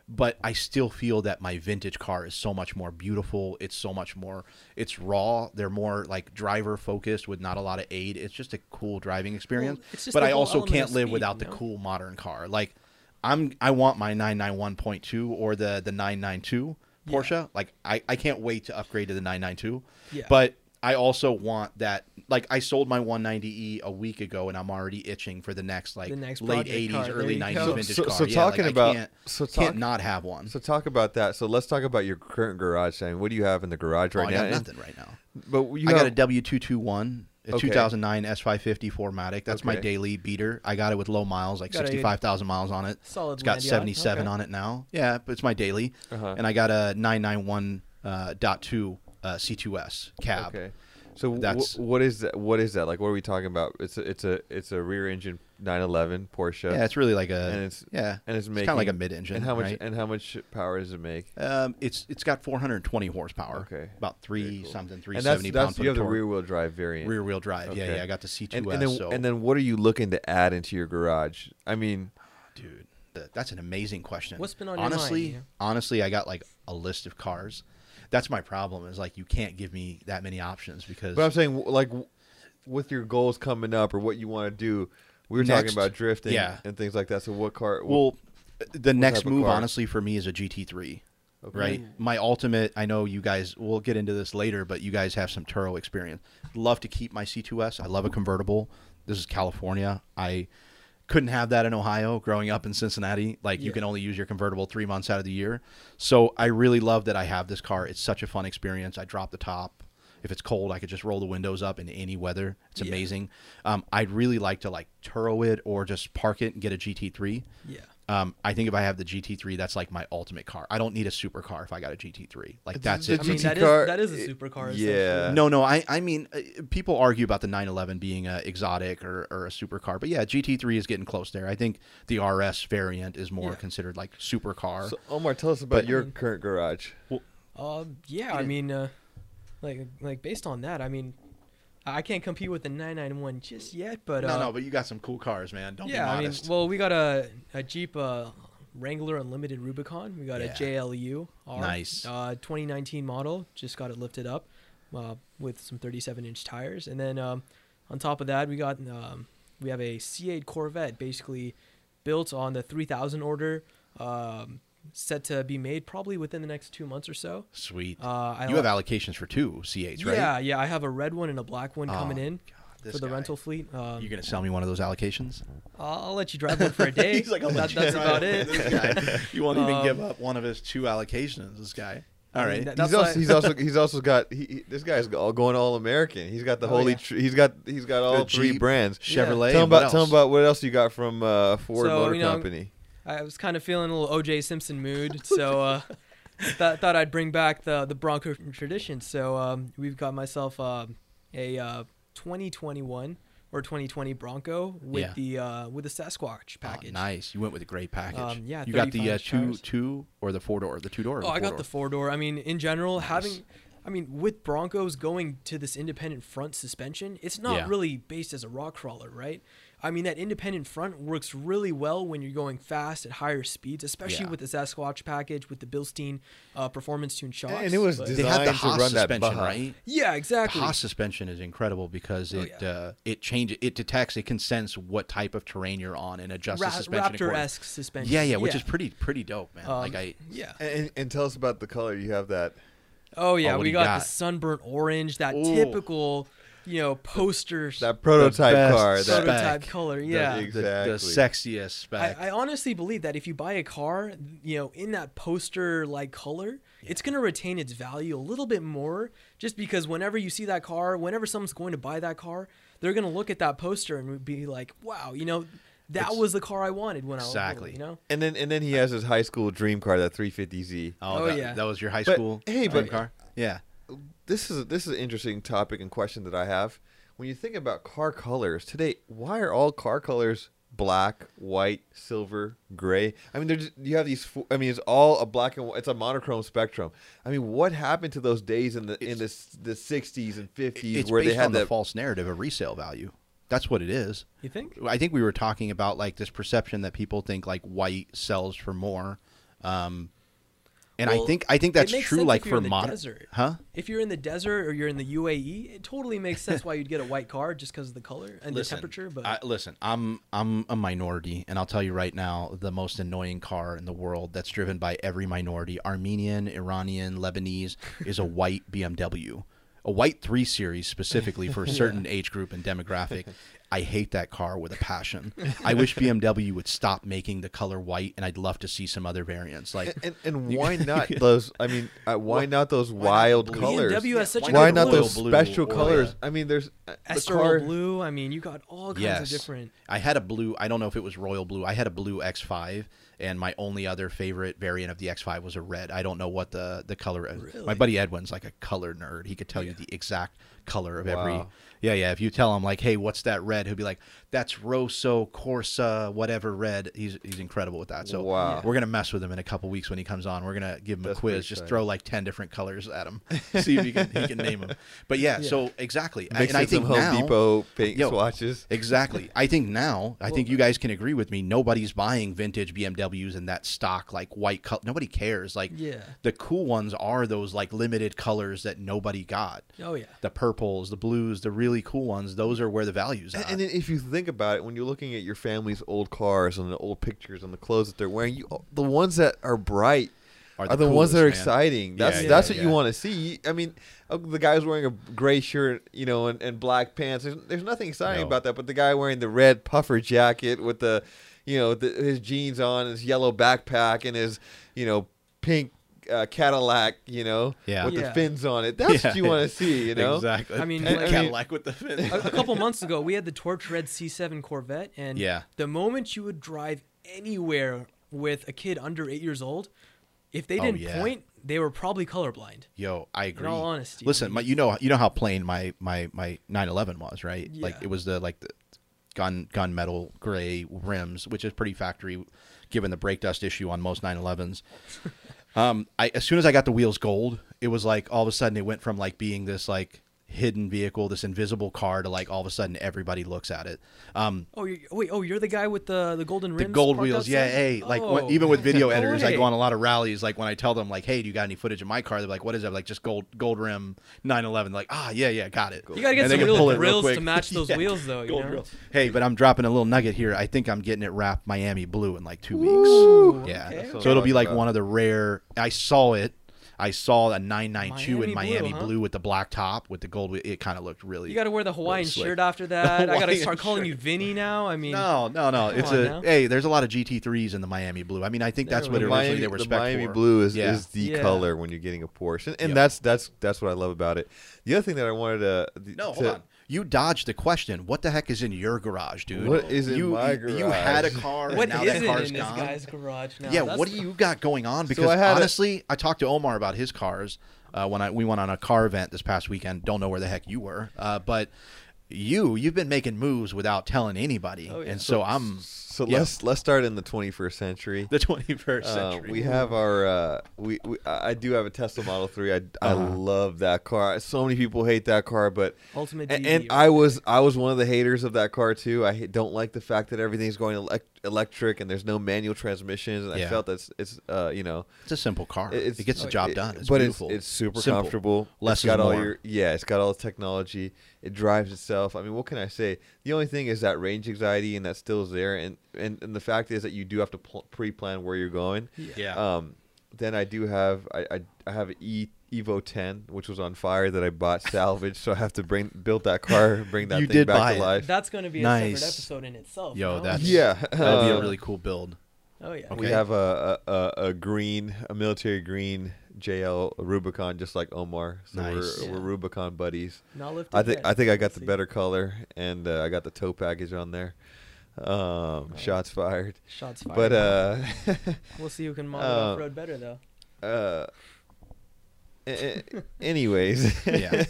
but I still feel that my vintage car is so much more beautiful. It's so much more it's raw. They're more like driver focused with not a lot of aid. It's just a cool driving experience. just but I also can't live speed, without you the cool modern car. Like I'm I want my 991.2 or the the 992 Porsche. Like I I can't wait to upgrade to the 992. Yeah. But I also want that like I sold my 190e a week ago, and I'm already itching for the next like The next late 80s, car. Early 90s go. vintage So- car. so yeah, talking like, about- I can't, so can't not have one. So talk about that. So let's talk about your current garage. Sam. What do you have in the garage Oh, right I now? got And- nothing right now. But you I got a W221, a Okay. 2009 S550 4MATIC. That's my daily beater. I got it with low miles, like 65,000 miles on it. Solid It's got 77 Okay. on it now. Yeah, but it's my daily. Uh-huh. And I got a 991.2 uh, dot two uh, C2S cab. Okay. So That's- what is that? What is that? Like, what are we talking about? It's a it's a it's a rear engine 911 Porsche. Yeah, it's really like a and it's yeah, and it's it's making kind of like a mid-engine. And how much right? and how much power does it make? Um, it's it's got 420 horsepower. Okay. About three Very cool. something, And 370 that's, pound that's you have the rear wheel drive variant. rear wheel drive. Yeah, Okay. yeah. I got the C2S. and, and then so and then what are you looking to add into your garage? I mean, dude, th- that's an amazing question. What's been on your honestly, mind, yeah? honestly, I got like a list of cars. That's my problem. Is like you can't give me that many options because but I'm saying like with your goals coming up or what you want to do. We were Next, talking about drifting yeah. and things like that. So what car? well, the next move car? honestly for me is a GT3. Okay. Right, my ultimate. I know you guys. We'll get into this later, but you guys have some Turo experience. Love to keep my C2S. I love a convertible. This is California. I couldn't have that in Ohio growing up in Cincinnati. Like you Yeah. can only use your convertible three months out of the year. So I really love that I have this car. It's such a fun experience. I drop the top. If it's cold, I could just roll the windows up in any weather. It's Yeah. amazing. Um, I'd really like to like Turo it or just park it and get a GT3. Yeah. Um, I think if I have the GT3, that's like my ultimate car. I don't need a supercar if I got a GT3. Like that's the it. I for mean, me. GT that is car, that is a it- supercar. yeah. No, no. I, I mean, uh, people argue about the 911 being a exotic or, or a supercar, but yeah, GT3 is getting close there. I think the RS variant is more Yeah. considered like supercar. So Omar, tell us about But- your current garage. Um, yeah, I mean, uh, like like based on that, I mean, I can't compete with the 991 just yet, but no, uh, no, but you got some cool cars, man. Don't yeah, be I mean, well, we got a a Jeep uh, Wrangler Unlimited Rubicon. We got Yeah. a JLU R, Nice. uh, 2019 model. Just got it lifted up uh, with some 37 inch tires, and then um, on top of that, we got um, we have a C8 Corvette, basically built on the 3000 order. Um, set to be made probably within the next two months or so. Sweet. Uh, I you li- have allocations for two C8s, right? yeah, yeah. I have a red one and a black one coming Oh, in God, for the guy. rental fleet. Um, You're gonna sell me one of those allocations? I'll, I'll let you drive one for a day. He's like, I'll That- let you that's drive about it. it. This guy. You won't even Um, give up one of his two allocations. This guy. All right. I mean, that- He's also, he's also he's also got he, he- this guy's all going all American. He's got the Oh, holy yeah. tr- he's got he's got all The three Jeep, brands. Chevrolet. Tell him and what about tell him about what else you got from uh, Ford So, Motor you know, Company. I was kind of feeling a little OJ Simpson mood, so uh, th- thought I'd bring back the the Bronco tradition. So um, we've got myself um a uh, 2021 or 2020 Bronco with Yeah. the uh, with the Sasquatch Oh, package. nice. You went with a great package. Um, yeah, You got the 35 uh, two tires. two or the four door, the two door. Oh, I got the four door. I mean, in general, Nice. having, I mean, with Broncos going to this independent front suspension, it's not Yeah. really based as a rock crawler, right? I mean, that independent front works really well when you're going fast at higher speeds, especially Yeah. with the Sasquatch package with the Bilstein uh, performance tuned shocks. And it was but- dis- They had the designed to HOSS run that suspension, Baja. right? yeah, exactly. The exactly. HOSS suspension is incredible because Oh, it yeah. uh, it changes, it detects, it can sense what type of terrain you're on and adjusts Ra- the suspension. according- Raptor-esque suspension. Yeah, yeah, which is pretty pretty dope, man. Um, like I, yeah. And, and tell us about the color. You have that. Oh yeah, what do we got, got? the sunburnt orange, that Ooh. typical, you know, posters. That prototype best car. That spec. prototype color. Yeah. ex- the, the sexiest spec. I, I honestly believe that if you buy a car, you know, in that poster like color, it's gonna retain its value a little bit more. Just because whenever you see that car, whenever someone's going to buy that car, they're gonna look at that poster and be like, "Wow, you know, that It's- was the car I wanted when I was Exactly. you know." And then and then he has his high school dream car, that 350Z. oh, oh, that, yeah. that was your high But, school hey, dream but- car. Yeah, This is this is an interesting topic and question that I have. When you think about car colors today, why are all car colors black, white, silver, gray? I mean, there's you have these. I mean, it's all a black and white. It's a monochrome spectrum. I mean, what happened to those days in the in the the 60s and 50s it's where based they had on the that? false narrative of resale value. That's what it is. You think? I think we were talking about like this perception that people think like white sells for more. Um, and I think I think that's true like for modern desert. huh? If you're in the desert or you're in the UAE, it totally makes sense why you'd get a white car just because of the color and the temperature. But I, listen, I'm I'm a minority, and I'll tell you right now, the most annoying car in the world that's driven by every minority, Armenian, Iranian, Lebanese, is a white BMW. A a white three series specifically for a certain age group and demographic. I hate that car with a passion. I wish BMW would stop making the color white, and I'd love to see some other variants. Like, And, and why not those? I mean, uh, why not those wild blue? colors? BMW has such a why good not blue. those Blue special or- colors? I mean, there's uh, the Estoril car. blue. I mean, you got all kinds yes, of different. I had a blue. I don't know if it was royal blue. I had a blue X5, and my only other favorite variant of the X5 was a red. I don't know what the the color. is. My buddy Edwin's like a color nerd. He could tell you the exact color of every. Yeah, yeah. If you tell him like, "Hey, what's that red?" He'll be like, "That's Rosso Corsa, whatever red." He's he's incredible with that. So Wow. we're gonna mess with him in a couple weeks when he comes on. We're gonna give him That's a quiz. Just throw like ten different colors at him. See if he can he can name them. But yeah, so exactly. Mix and I in some think Home now, Depot paint Yo, swatches. Exactly. I think now, I think you guys can agree with me. Nobody's buying vintage BMWs in that stock like white color. Nobody cares. Like Yeah. the cool ones are those like limited colors that nobody got. Oh yeah. The purples, the blues, the really cool ones. Those are where the value's And, at. and if you think about it, when you're looking at your family's old cars and the old pictures and the clothes that they're wearing, you the ones that are bright Are are the the, ones that are man. exciting. That's Yeah, that's yeah, what you want to see. I mean, uh, the guy's wearing a gray shirt, you know, and, and black pants. There's, there's nothing exciting No. about that. But the guy wearing the red puffer jacket with the, you know, the, his jeans on, his yellow backpack, and his, you know, pink. Uh, Cadillac, you know, Yeah. with Yeah. the fins on it. That's Yeah, what you want to see, you know. exactly. I mean, And like- Cadillac with the fin. a, a couple months ago, we had the torch red C7 Corvette, and Yeah. the moment you would drive anywhere with a kid under eight years old, if they Oh, didn't yeah. point, they were probably colorblind. Yo, I agree. In all honesty, listen, my, you know, you know how plain my my my 911 was, right? Like Yeah. it was the like the gun gun metal gray rims, which is pretty factory, given the brake dust issue on most 911s. um, I as soon as I got the wheels gold, it was like all of a sudden it went from like being this like hidden vehicle, this invisible car, to like all of a sudden everybody looks at it. Um, Oh, you're, wait, oh, you're the guy with the the golden the gold parked wheels, yeah. Hey, like Oh. when, even with video editors, I go on a lot of rallies. Like when I tell them, like, "Hey, do you got any footage of my car?" They're like, "What is that?" Like just gold, gold rim 911. Like, ah, yeah, yeah, got it. You gotta get And they some can real pull it real to match those Yeah, wheels, though. You know? Hey, but I'm dropping a little nugget here. I think I'm getting it wrapped Miami blue in like two Ooh, weeks. Yeah, okay, so it'll be like like about one of the rare. I saw it. I saw a 992 in Miami blue, huh? blue with the black top with the gold. It kind of looked really. You got to wear the Hawaiian slick. shirt after that. I got to start calling shirt. you Vinny now. I mean, No, no, no. It's a now. hey. There's a lot of GT3s in the Miami blue. I mean, I think that's There what we the go. originally Miami, they were the spec Miami for. blue is, Yeah. is the Yeah. color when you're getting a Porsche, and, and Yep. that's that's that's what I love about it. The other thing that I wanted to No, to- hold on. You dodged the question. What the heck is in your garage, dude? What is in you, my you- You had a garage? car, what and now is that it car's in this gone. guy's garage now? yeah, That's what do you got going on? Because I had honestly, I talked to Omar about his cars uh, when I we went on a car event this past weekend. Don't know where the heck you were, uh, but you you've been making moves without telling anybody, Oh, yeah. and so I'm So Yeah. let's let's start in the 21st century. the 21st Uh, century. we have our uh, we, we I I do have a Tesla Model Three. I, I Uh-huh. love that car. So many people hate that car, but Ultimate and, and I was I was one of the haters of that car too. I don't like the fact that everything's going elec- electric and there's no manual transmissions. And I felt that's it's uh you know it's a simple car. it's it gets the uh, job it- done. It's but beautiful. it's it's super Simple. comfortable. Less it's is got all more. your yeah. It's got all the technology. It drives itself. I mean, what can I say? The only thing is that range anxiety, and that still is there. And and, and the fact is that you do have to pl- pre-plan where you're going. yeah. Um, then I do have I, I, I have E Evo 10, which was on fire that I bought salvage, so I have to bring build that car, bring that You thing did back buy to it. life. That's going to be a Nice. separate episode in itself. Yo, no? that's- yeah, That'll be uh, a really cool build. Oh yeah. Okay. We have a, a, a, a green, a military green JL Rubicon, just like Omar. So Nice. we're, Yeah. we're Rubicon buddies. Not lifted I think. I think I got the better color, and uh, I got the tow package on there. Um, shots fired. Shots fired. But uh, we'll see who can model uh, off road better though. uh, a- a- anyways, Yeah.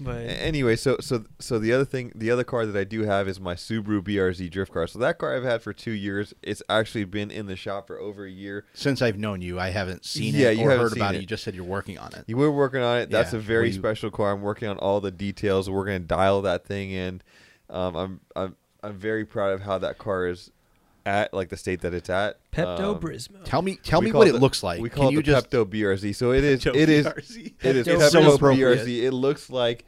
But Anyway, so so so the other thing, the other car that I do have is my Subaru BRZ drift car. So that car I've had for two years. It's actually been in the shop for over a year. Since I've known you, I haven't seen Yeah, it you or heard about it. it. You just said you're working on it. You were working on it. That's Yeah, a very you- special car. I'm working on all the details. We're gonna dial that thing in. Um, I'm I'm I'm very proud of how that car is at, like the state that it's at. Pepto Um, Tell me, tell me what it it the- looks like. We Can call you it the just Pepto BRZ. So it is. Pepto It is. BRZ. It is Pepto Pepto so. BRZ. It looks like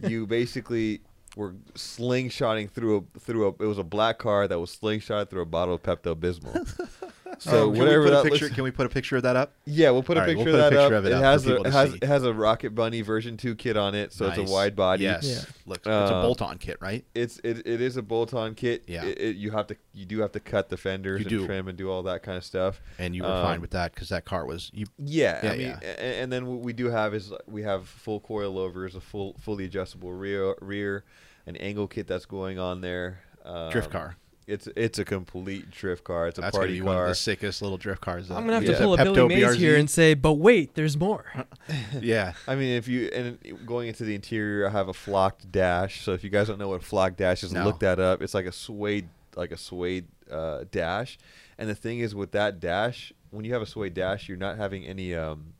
you basically were slingshotting through a through a. It was a black car that was slingshotted through a bottle of Pepto Bismol. So Um, can whatever we put that a picture, looks- can we put a picture of that up? Yeah, we'll put a All right, picture we'll of put a that picture up. of it it up has a it has see. it has a Rocket Bunny version two kit on it, so it's a wide body. Yes. Yeah. Look, it's a Um, bolt-on kit, right? It's it, it is a bolt-on kit. Yeah. It, it- you have to you do have to cut the fenders You and do. trim and do all that kind of stuff. And you were fine um, with that because that car was you. Yeah, Yeah, I mean, yeah. and, then what we do have is we have full coilovers, a full fully adjustable rear rear, an angle kit that's going on there. Um, Drift car. It's it's a complete drift car. It's a That's gonna party be one of car. the sickest little drift cars. I'm gonna have Yeah. to pull a Pepto Billy Mays here and say, but wait, there's more. yeah, I mean, if you and going into the interior, I have a flocked dash. So if you guys don't know what flocked dash is, No. look that up. It's like a suede, like a suede uh, dash. And the thing is, with that dash, when you have a suede dash, you're not having any um,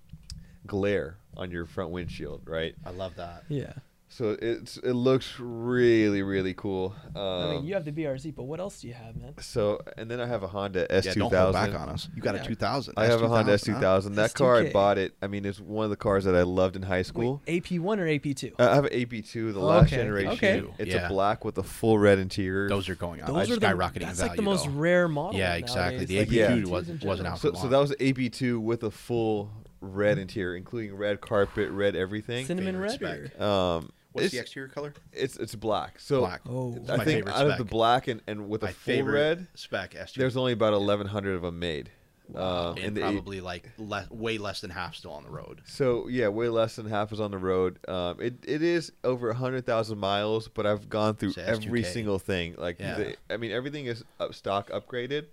glare on your front windshield, right? I love that. Yeah. So it's it looks really really cool. Um, I mean, you have the BRZ, but what else do you have, man? so and then I have a Honda S Yeah, two don't hold back on us. You got Yeah. a 2000. I have a Honda S S2000, two huh? thousand. That car I S2K. bought it. I mean, it's one of the cars that I loved in high school. Wait, AP1 or AP2? Uh, I have an AP2, the last Okay, generation. okay. It's Yeah. a black with a full red interior. Those are going on. Those Those are the, skyrocketing that's in like the value, most though. rare model. Yeah, exactly. The AP2 like Yeah. Was- in wasn't out so, so that was AP2 with a full red interior, including red carpet, red everything. Cinnamon red. Um, What's it's, the exterior color? it's it's black. So Black. Oh, I my think favorite out of the black and, and with a My full red, spec SG. there's only about 1,100 of them made. Um, and in the- probably like le- way less than half still on the road. So yeah, way less than half is on the road. Um, it it is over hundred thousand miles, but I've gone through every single thing. Like, Yeah. the, I mean, everything is up stock upgraded.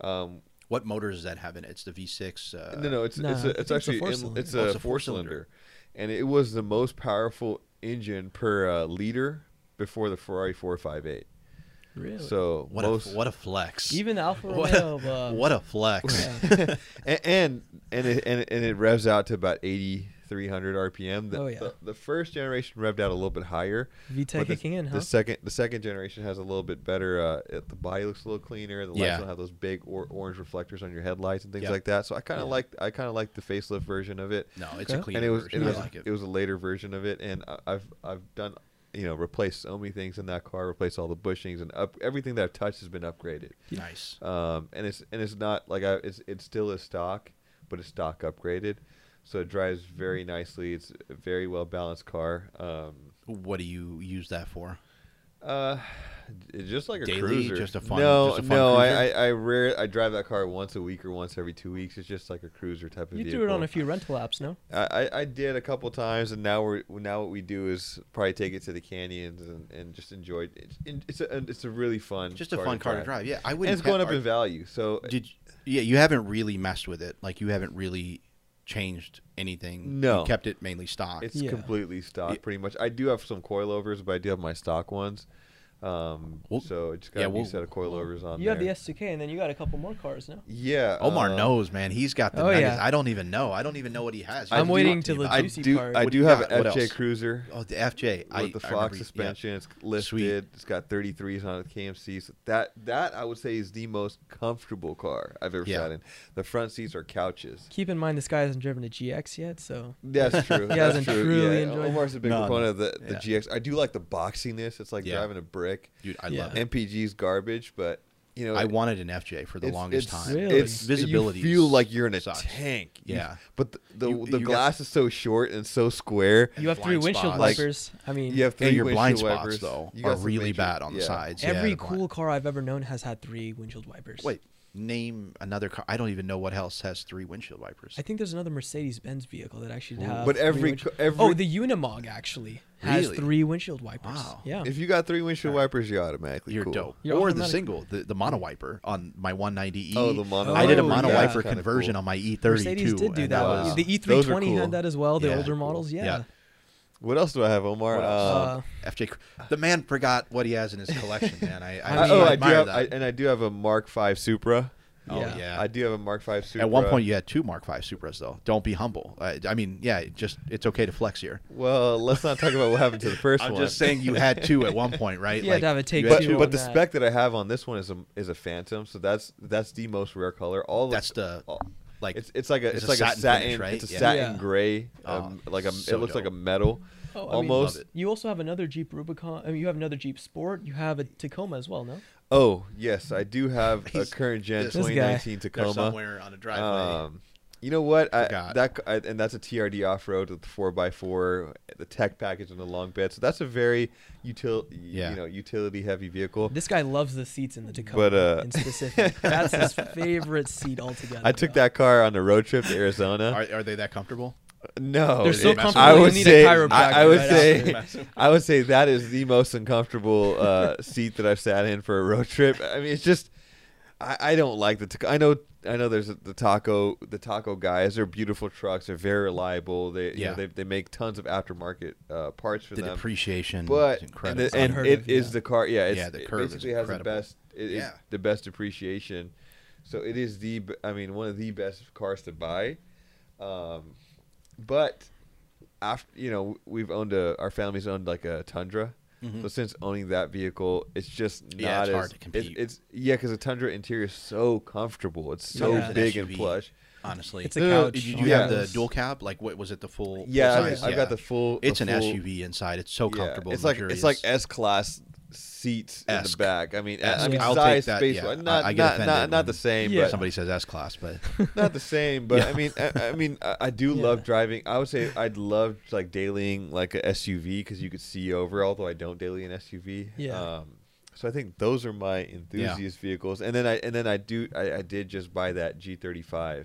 Um, What motors does that have in it? It's the V6. Uh, no, no, it's Nah, it's I a, think it's it's a actually in- four-cylinder. it's Oh, a four cylinder, and it was the most powerful engine per uh, liter before the Ferrari four five eight. Really? So What most a what a flex. Even the Alfa what Romeo. a, uh, what a flex. Yeah. and and and and, it- and it revs out to about eighty three hundred RPM. The, Oh, yeah. the, the first generation revved out a little bit higher. VTEC but the, kicking in, huh? the second the second generation has a little bit better. Uh, it, the body looks a little cleaner. The lights Yeah. don't have those big or, orange reflectors on your headlights and things Yeah. like that. So I kind of Yeah. like I kind of like the facelift version of it. No, it's Okay. a clean and it was version. it I was, like it. it was a later version of it, and I- I've I've done you know replaced so many things in that car, replaced all the bushings and up everything that I've touched has been upgraded. nice. Um, and it's and it's not like I it's it still is stock, but it's stock upgraded, so it drives very nicely. It's a very well balanced car. Um, What do you use that for? uh, just like a Daily? cruiser. Just a fun- No, just a fun no. I, cruiser? I I rare I drive that car once a week or once every two weeks. It's just like a cruiser type of You vehicle. do it on a few rental apps, no? I, I, I did a couple times, and now we're now what we do is probably take it to the canyons and, and just enjoy it. It's, it's a it's a really fun Just a fun car to drive. Yeah, I wouldn't. it's going ha- up in value. So Did you, yeah, you haven't really messed with it. Like you haven't really changed anything. No. you kept it mainly stock. it's Yeah. completely stock, pretty much. I do have some coilovers, but I do have my stock ones. Um, We'll- so I just got yeah, a new we'll- set of coilovers on You there. have the S2K, and then you got a couple more cars now. yeah, Omar uh, knows, man. He's got the Oh, nuggets. yeah. I don't even know. I don't even know what he has. I'm waiting to till me the about I do. part. I do you have an What FJ else? Cruiser Oh, the FJ. I, with the Fox remember- yeah. suspension. It's Sweet. lifted. It's got 33s on it, KMC. So that that I would say is the most comfortable car I've ever Yeah. sat in. The front seats are couches. Keep in mind, this guy hasn't driven a GX yet, so That's true. He That's hasn't true. truly yeah, enjoyed- Omar's a big proponent of the, the. GX. I do like the boxiness. It's like driving a brick. Dude, I Yeah. love it. MPG's garbage, but you know I it- wanted an FJ for the it's- longest it's- time. Really? It's Visibility You feel like you're in a sucks. tank. You- Yeah. but the the, You- the you got- glass is so short and so square. you have three windshield spots. Like- wipers. I mean, You have three And your blind windshield spots wipers. though You are really major- bad on the yeah. sides. Yeah, every the blind- cool car I've ever known has had three windshield wipers. Wait, name another car. I don't even know what else has three windshield wipers. I think there's another Mercedes-Benz vehicle that actually has. have. But every windshield- every oh, the Unimog actually has Really? three windshield wipers. Wow. Yeah. if you got three windshield Alright. wipers, you're automatically You're cool. dope. You're or the automatic- single, the, the mono wiper on my 190E. Oh, the mono. I did a mono yeah. wiper Kinda conversion cool. on my E32. Mercedes did do and that. was- The those are E320 cool. had that as well. The Yeah. older models, yeah. Yeah. What else do I have, Omar? What else? Um, Uh, FJ, the man forgot what he has in his collection, man. I, I, I I- mean- oh, I do admire have, that. I, and I do have a Mark V Supra. oh Yeah. yeah. I do have a Mark V Supra. At one point, you had two Mark V Supras, though. Don't be humble. I, I mean, yeah, it just it's okay to flex here. Well, let's not talk about what happened to the 1st I'm one. just saying you had two at one point, right? You had to have a take but, two but on the that. spec that I have on this one is a is a Phantom, so that's that's the most rare color. All That's of, the all, like it's it's like a it's it's, a like a satin satin finish, right? It's a Yeah. satin Yeah. gray, Oh, um, like a so it looks like a metal. Oh, I mean, almost. You also have another Jeep Rubicon. I mean, you have another Jeep Sport. You have a Tacoma as well, no? oh yes, I do have a current gen this guy. 2019 They're Tacoma. somewhere on a driveway. Um, you know what? I, that I, and that's a TRD off road with the four x four, the tech package and the long bed. So that's a very util, Yeah. you know, utility heavy vehicle. This guy loves the seats in the Tacoma. But, uh, in specific, that's his favorite seat altogether. I took bro. that car on a road trip to Arizona. are, are they that comfortable? no, They're so comfortable. I would need say, a chiropractor. I, I would right say. I would say that is the most uncomfortable uh, seat that I've sat in for a road trip. I mean, it's just, I, I don't like the. Tac- I know, I know. There's the taco, the taco guys. They're beautiful trucks. They're very reliable. They, you Yeah. know, they, they make tons of aftermarket uh, parts for The them. depreciation but is and, incredible. the, and it of, is yeah. the car. Yeah, it's, Yeah, the it curve is basically has the best. It, Yeah. the best depreciation. So it is the. I mean, one of the best cars to buy. Um, but after you know, we've owned a. Our family's owned like a Tundra. Mhm. So since owning that vehicle, it's just not Yeah, it's as hard to It's, compete. it's yeah, because the Tundra interior is so comfortable. It's so Yeah. big and SUV. plush. honestly. It's a No, no, couch. Did you on yeah. have the dual cab? Like, what was it? The full? Yeah, full I've, size? I've got the full. It's the an full- SUV inside. It's so yeah, comfortable. It's and like it's like. S class seats in the back. I mean, I mean I'll size, take that, space, yeah. I- not I get not not, not the same, Yeah. but somebody says S class, but not the same. But Yeah. I mean, I, I mean, I, I do Yeah. love driving. I would say I'd love like dailying like a SUV because you could see over. Although I don't daily an SUV. Yeah. Um, so I think those are my enthusiast vehicles, and then I and then I do I, I did just buy that G35.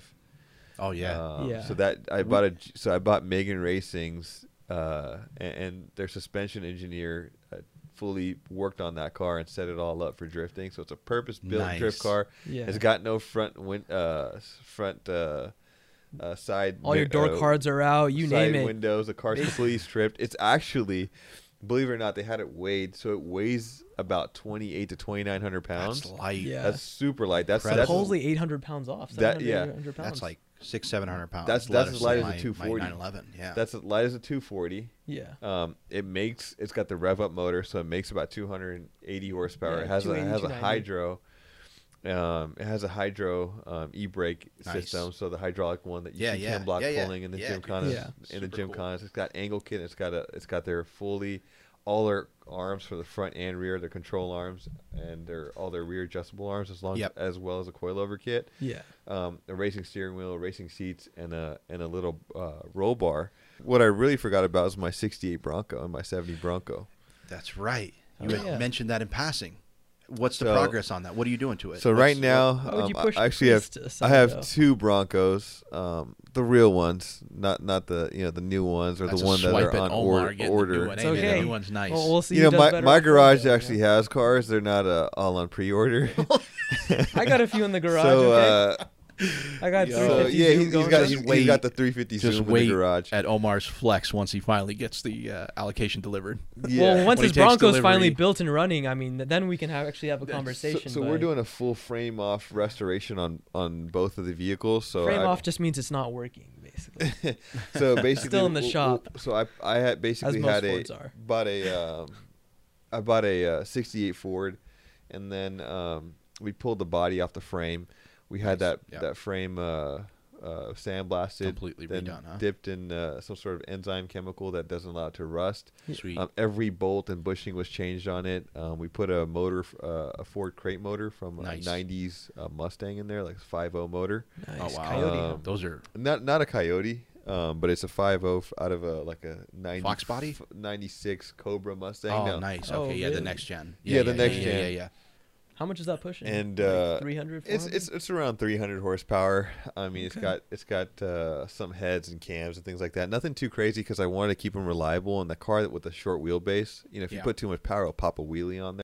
oh yeah, Um, Yeah. So that I bought a so I bought Megan Racing's uh, and, and their suspension engineer fully worked on that car and set it all up for drifting. So it's a purpose built Nice. drift car. Yeah. It's got no front win- uh, front uh, uh, side. All your door uh, cards are out. You side name it. Windows. The car's completely stripped. It's actually, believe it or not, they had it weighed, so it weighs about twenty eight to twenty nine hundred pounds. that's light. Yeah. That's super light. That's Incredible. that's Supposedly 800 pounds off. That- yeah. pounds. That's like six, seven hundred pounds. That's- that's as light as a my- 240. My 911. Yeah. that's as light as a two forty. yeah. Um, it makes it's got the rev up motor, so it makes about 280 horsepower. Yeah, it has a it has a hydro. Um, it has a hydro um, e-brake Nice. system, so the hydraulic one that you Yeah, see yeah, Block yeah, yeah. pulling in the Yeah, gym Yeah. in the Super gym cool. It's got angle kit. It's got a it's got their fully all their arms for the front and rear, their control arms, and their all their rear adjustable arms, as long Yep. as well as a coilover kit Yeah. um, a racing steering wheel, racing seats, and a and a little uh, roll bar. What I really forgot about was my '68 Bronco and my '70 Bronco. That's right. You Oh, had yeah. mentioned that in passing. What's the So- progress on that? What are you doing to it? So What's- right now, Why would you um, push I actually have Priest I have though? two Broncos, um, the real ones, not not the you know the new ones or That's the one that are on Omar or- getting the new order. one. It's Hey, man, okay. The new one's nice. Well, we'll see. You know, my my garage actually yeah. has cars. They're not uh, all on pre-order. I got a few in the garage. so okay? uh, I got Yo. so 350 yeah, Zoom he, he's going got he's, Just he's got the 350 Just Zoom in wait the garage. at Omar's Flex once he finally gets the uh, allocation delivered. Yeah. Well, once When his takes Bronco's finally built and running, I mean, then we can have, actually have a conversation. So, but we're doing a full frame off restoration on on both of the vehicles. So frame I, off just means it's not working, basically. so basically, Still in the w- shop. w- So I I had basically most had a are. bought a um, I bought a uh, '68 Ford, and then um, we pulled the body off the frame. We had Nice. that Yeah. that frame uh, uh, sandblasted, Completely then redone, huh? dipped in uh, some sort of enzyme chemical that doesn't allow it to rust. Sweet. Um, every bolt and bushing was changed on it. Um, we put a motor, uh, a Ford crate motor from Nice. a '90s uh, Mustang in there, like a 5.0 motor. oh Nice. wow. Coyote. Um, Those are Not not a Coyote, um, but it's a 5.0 out of a like a 90 Fox body? f- 96 Cobra Mustang. oh no. nice. Oh, Okay, yeah, the next gen. Yeah, the next yeah, gen. Yeah, yeah, How much is that pushing? And, Like uh, 300, It's 400? it's it's around 300 horsepower. I mean, it's got it's got uh, some heads and cams and things like that. Nothing too crazy because I wanted to keep them reliable. And the car with the short wheelbase, you know, if you put too much power, it'll pop a wheelie on there.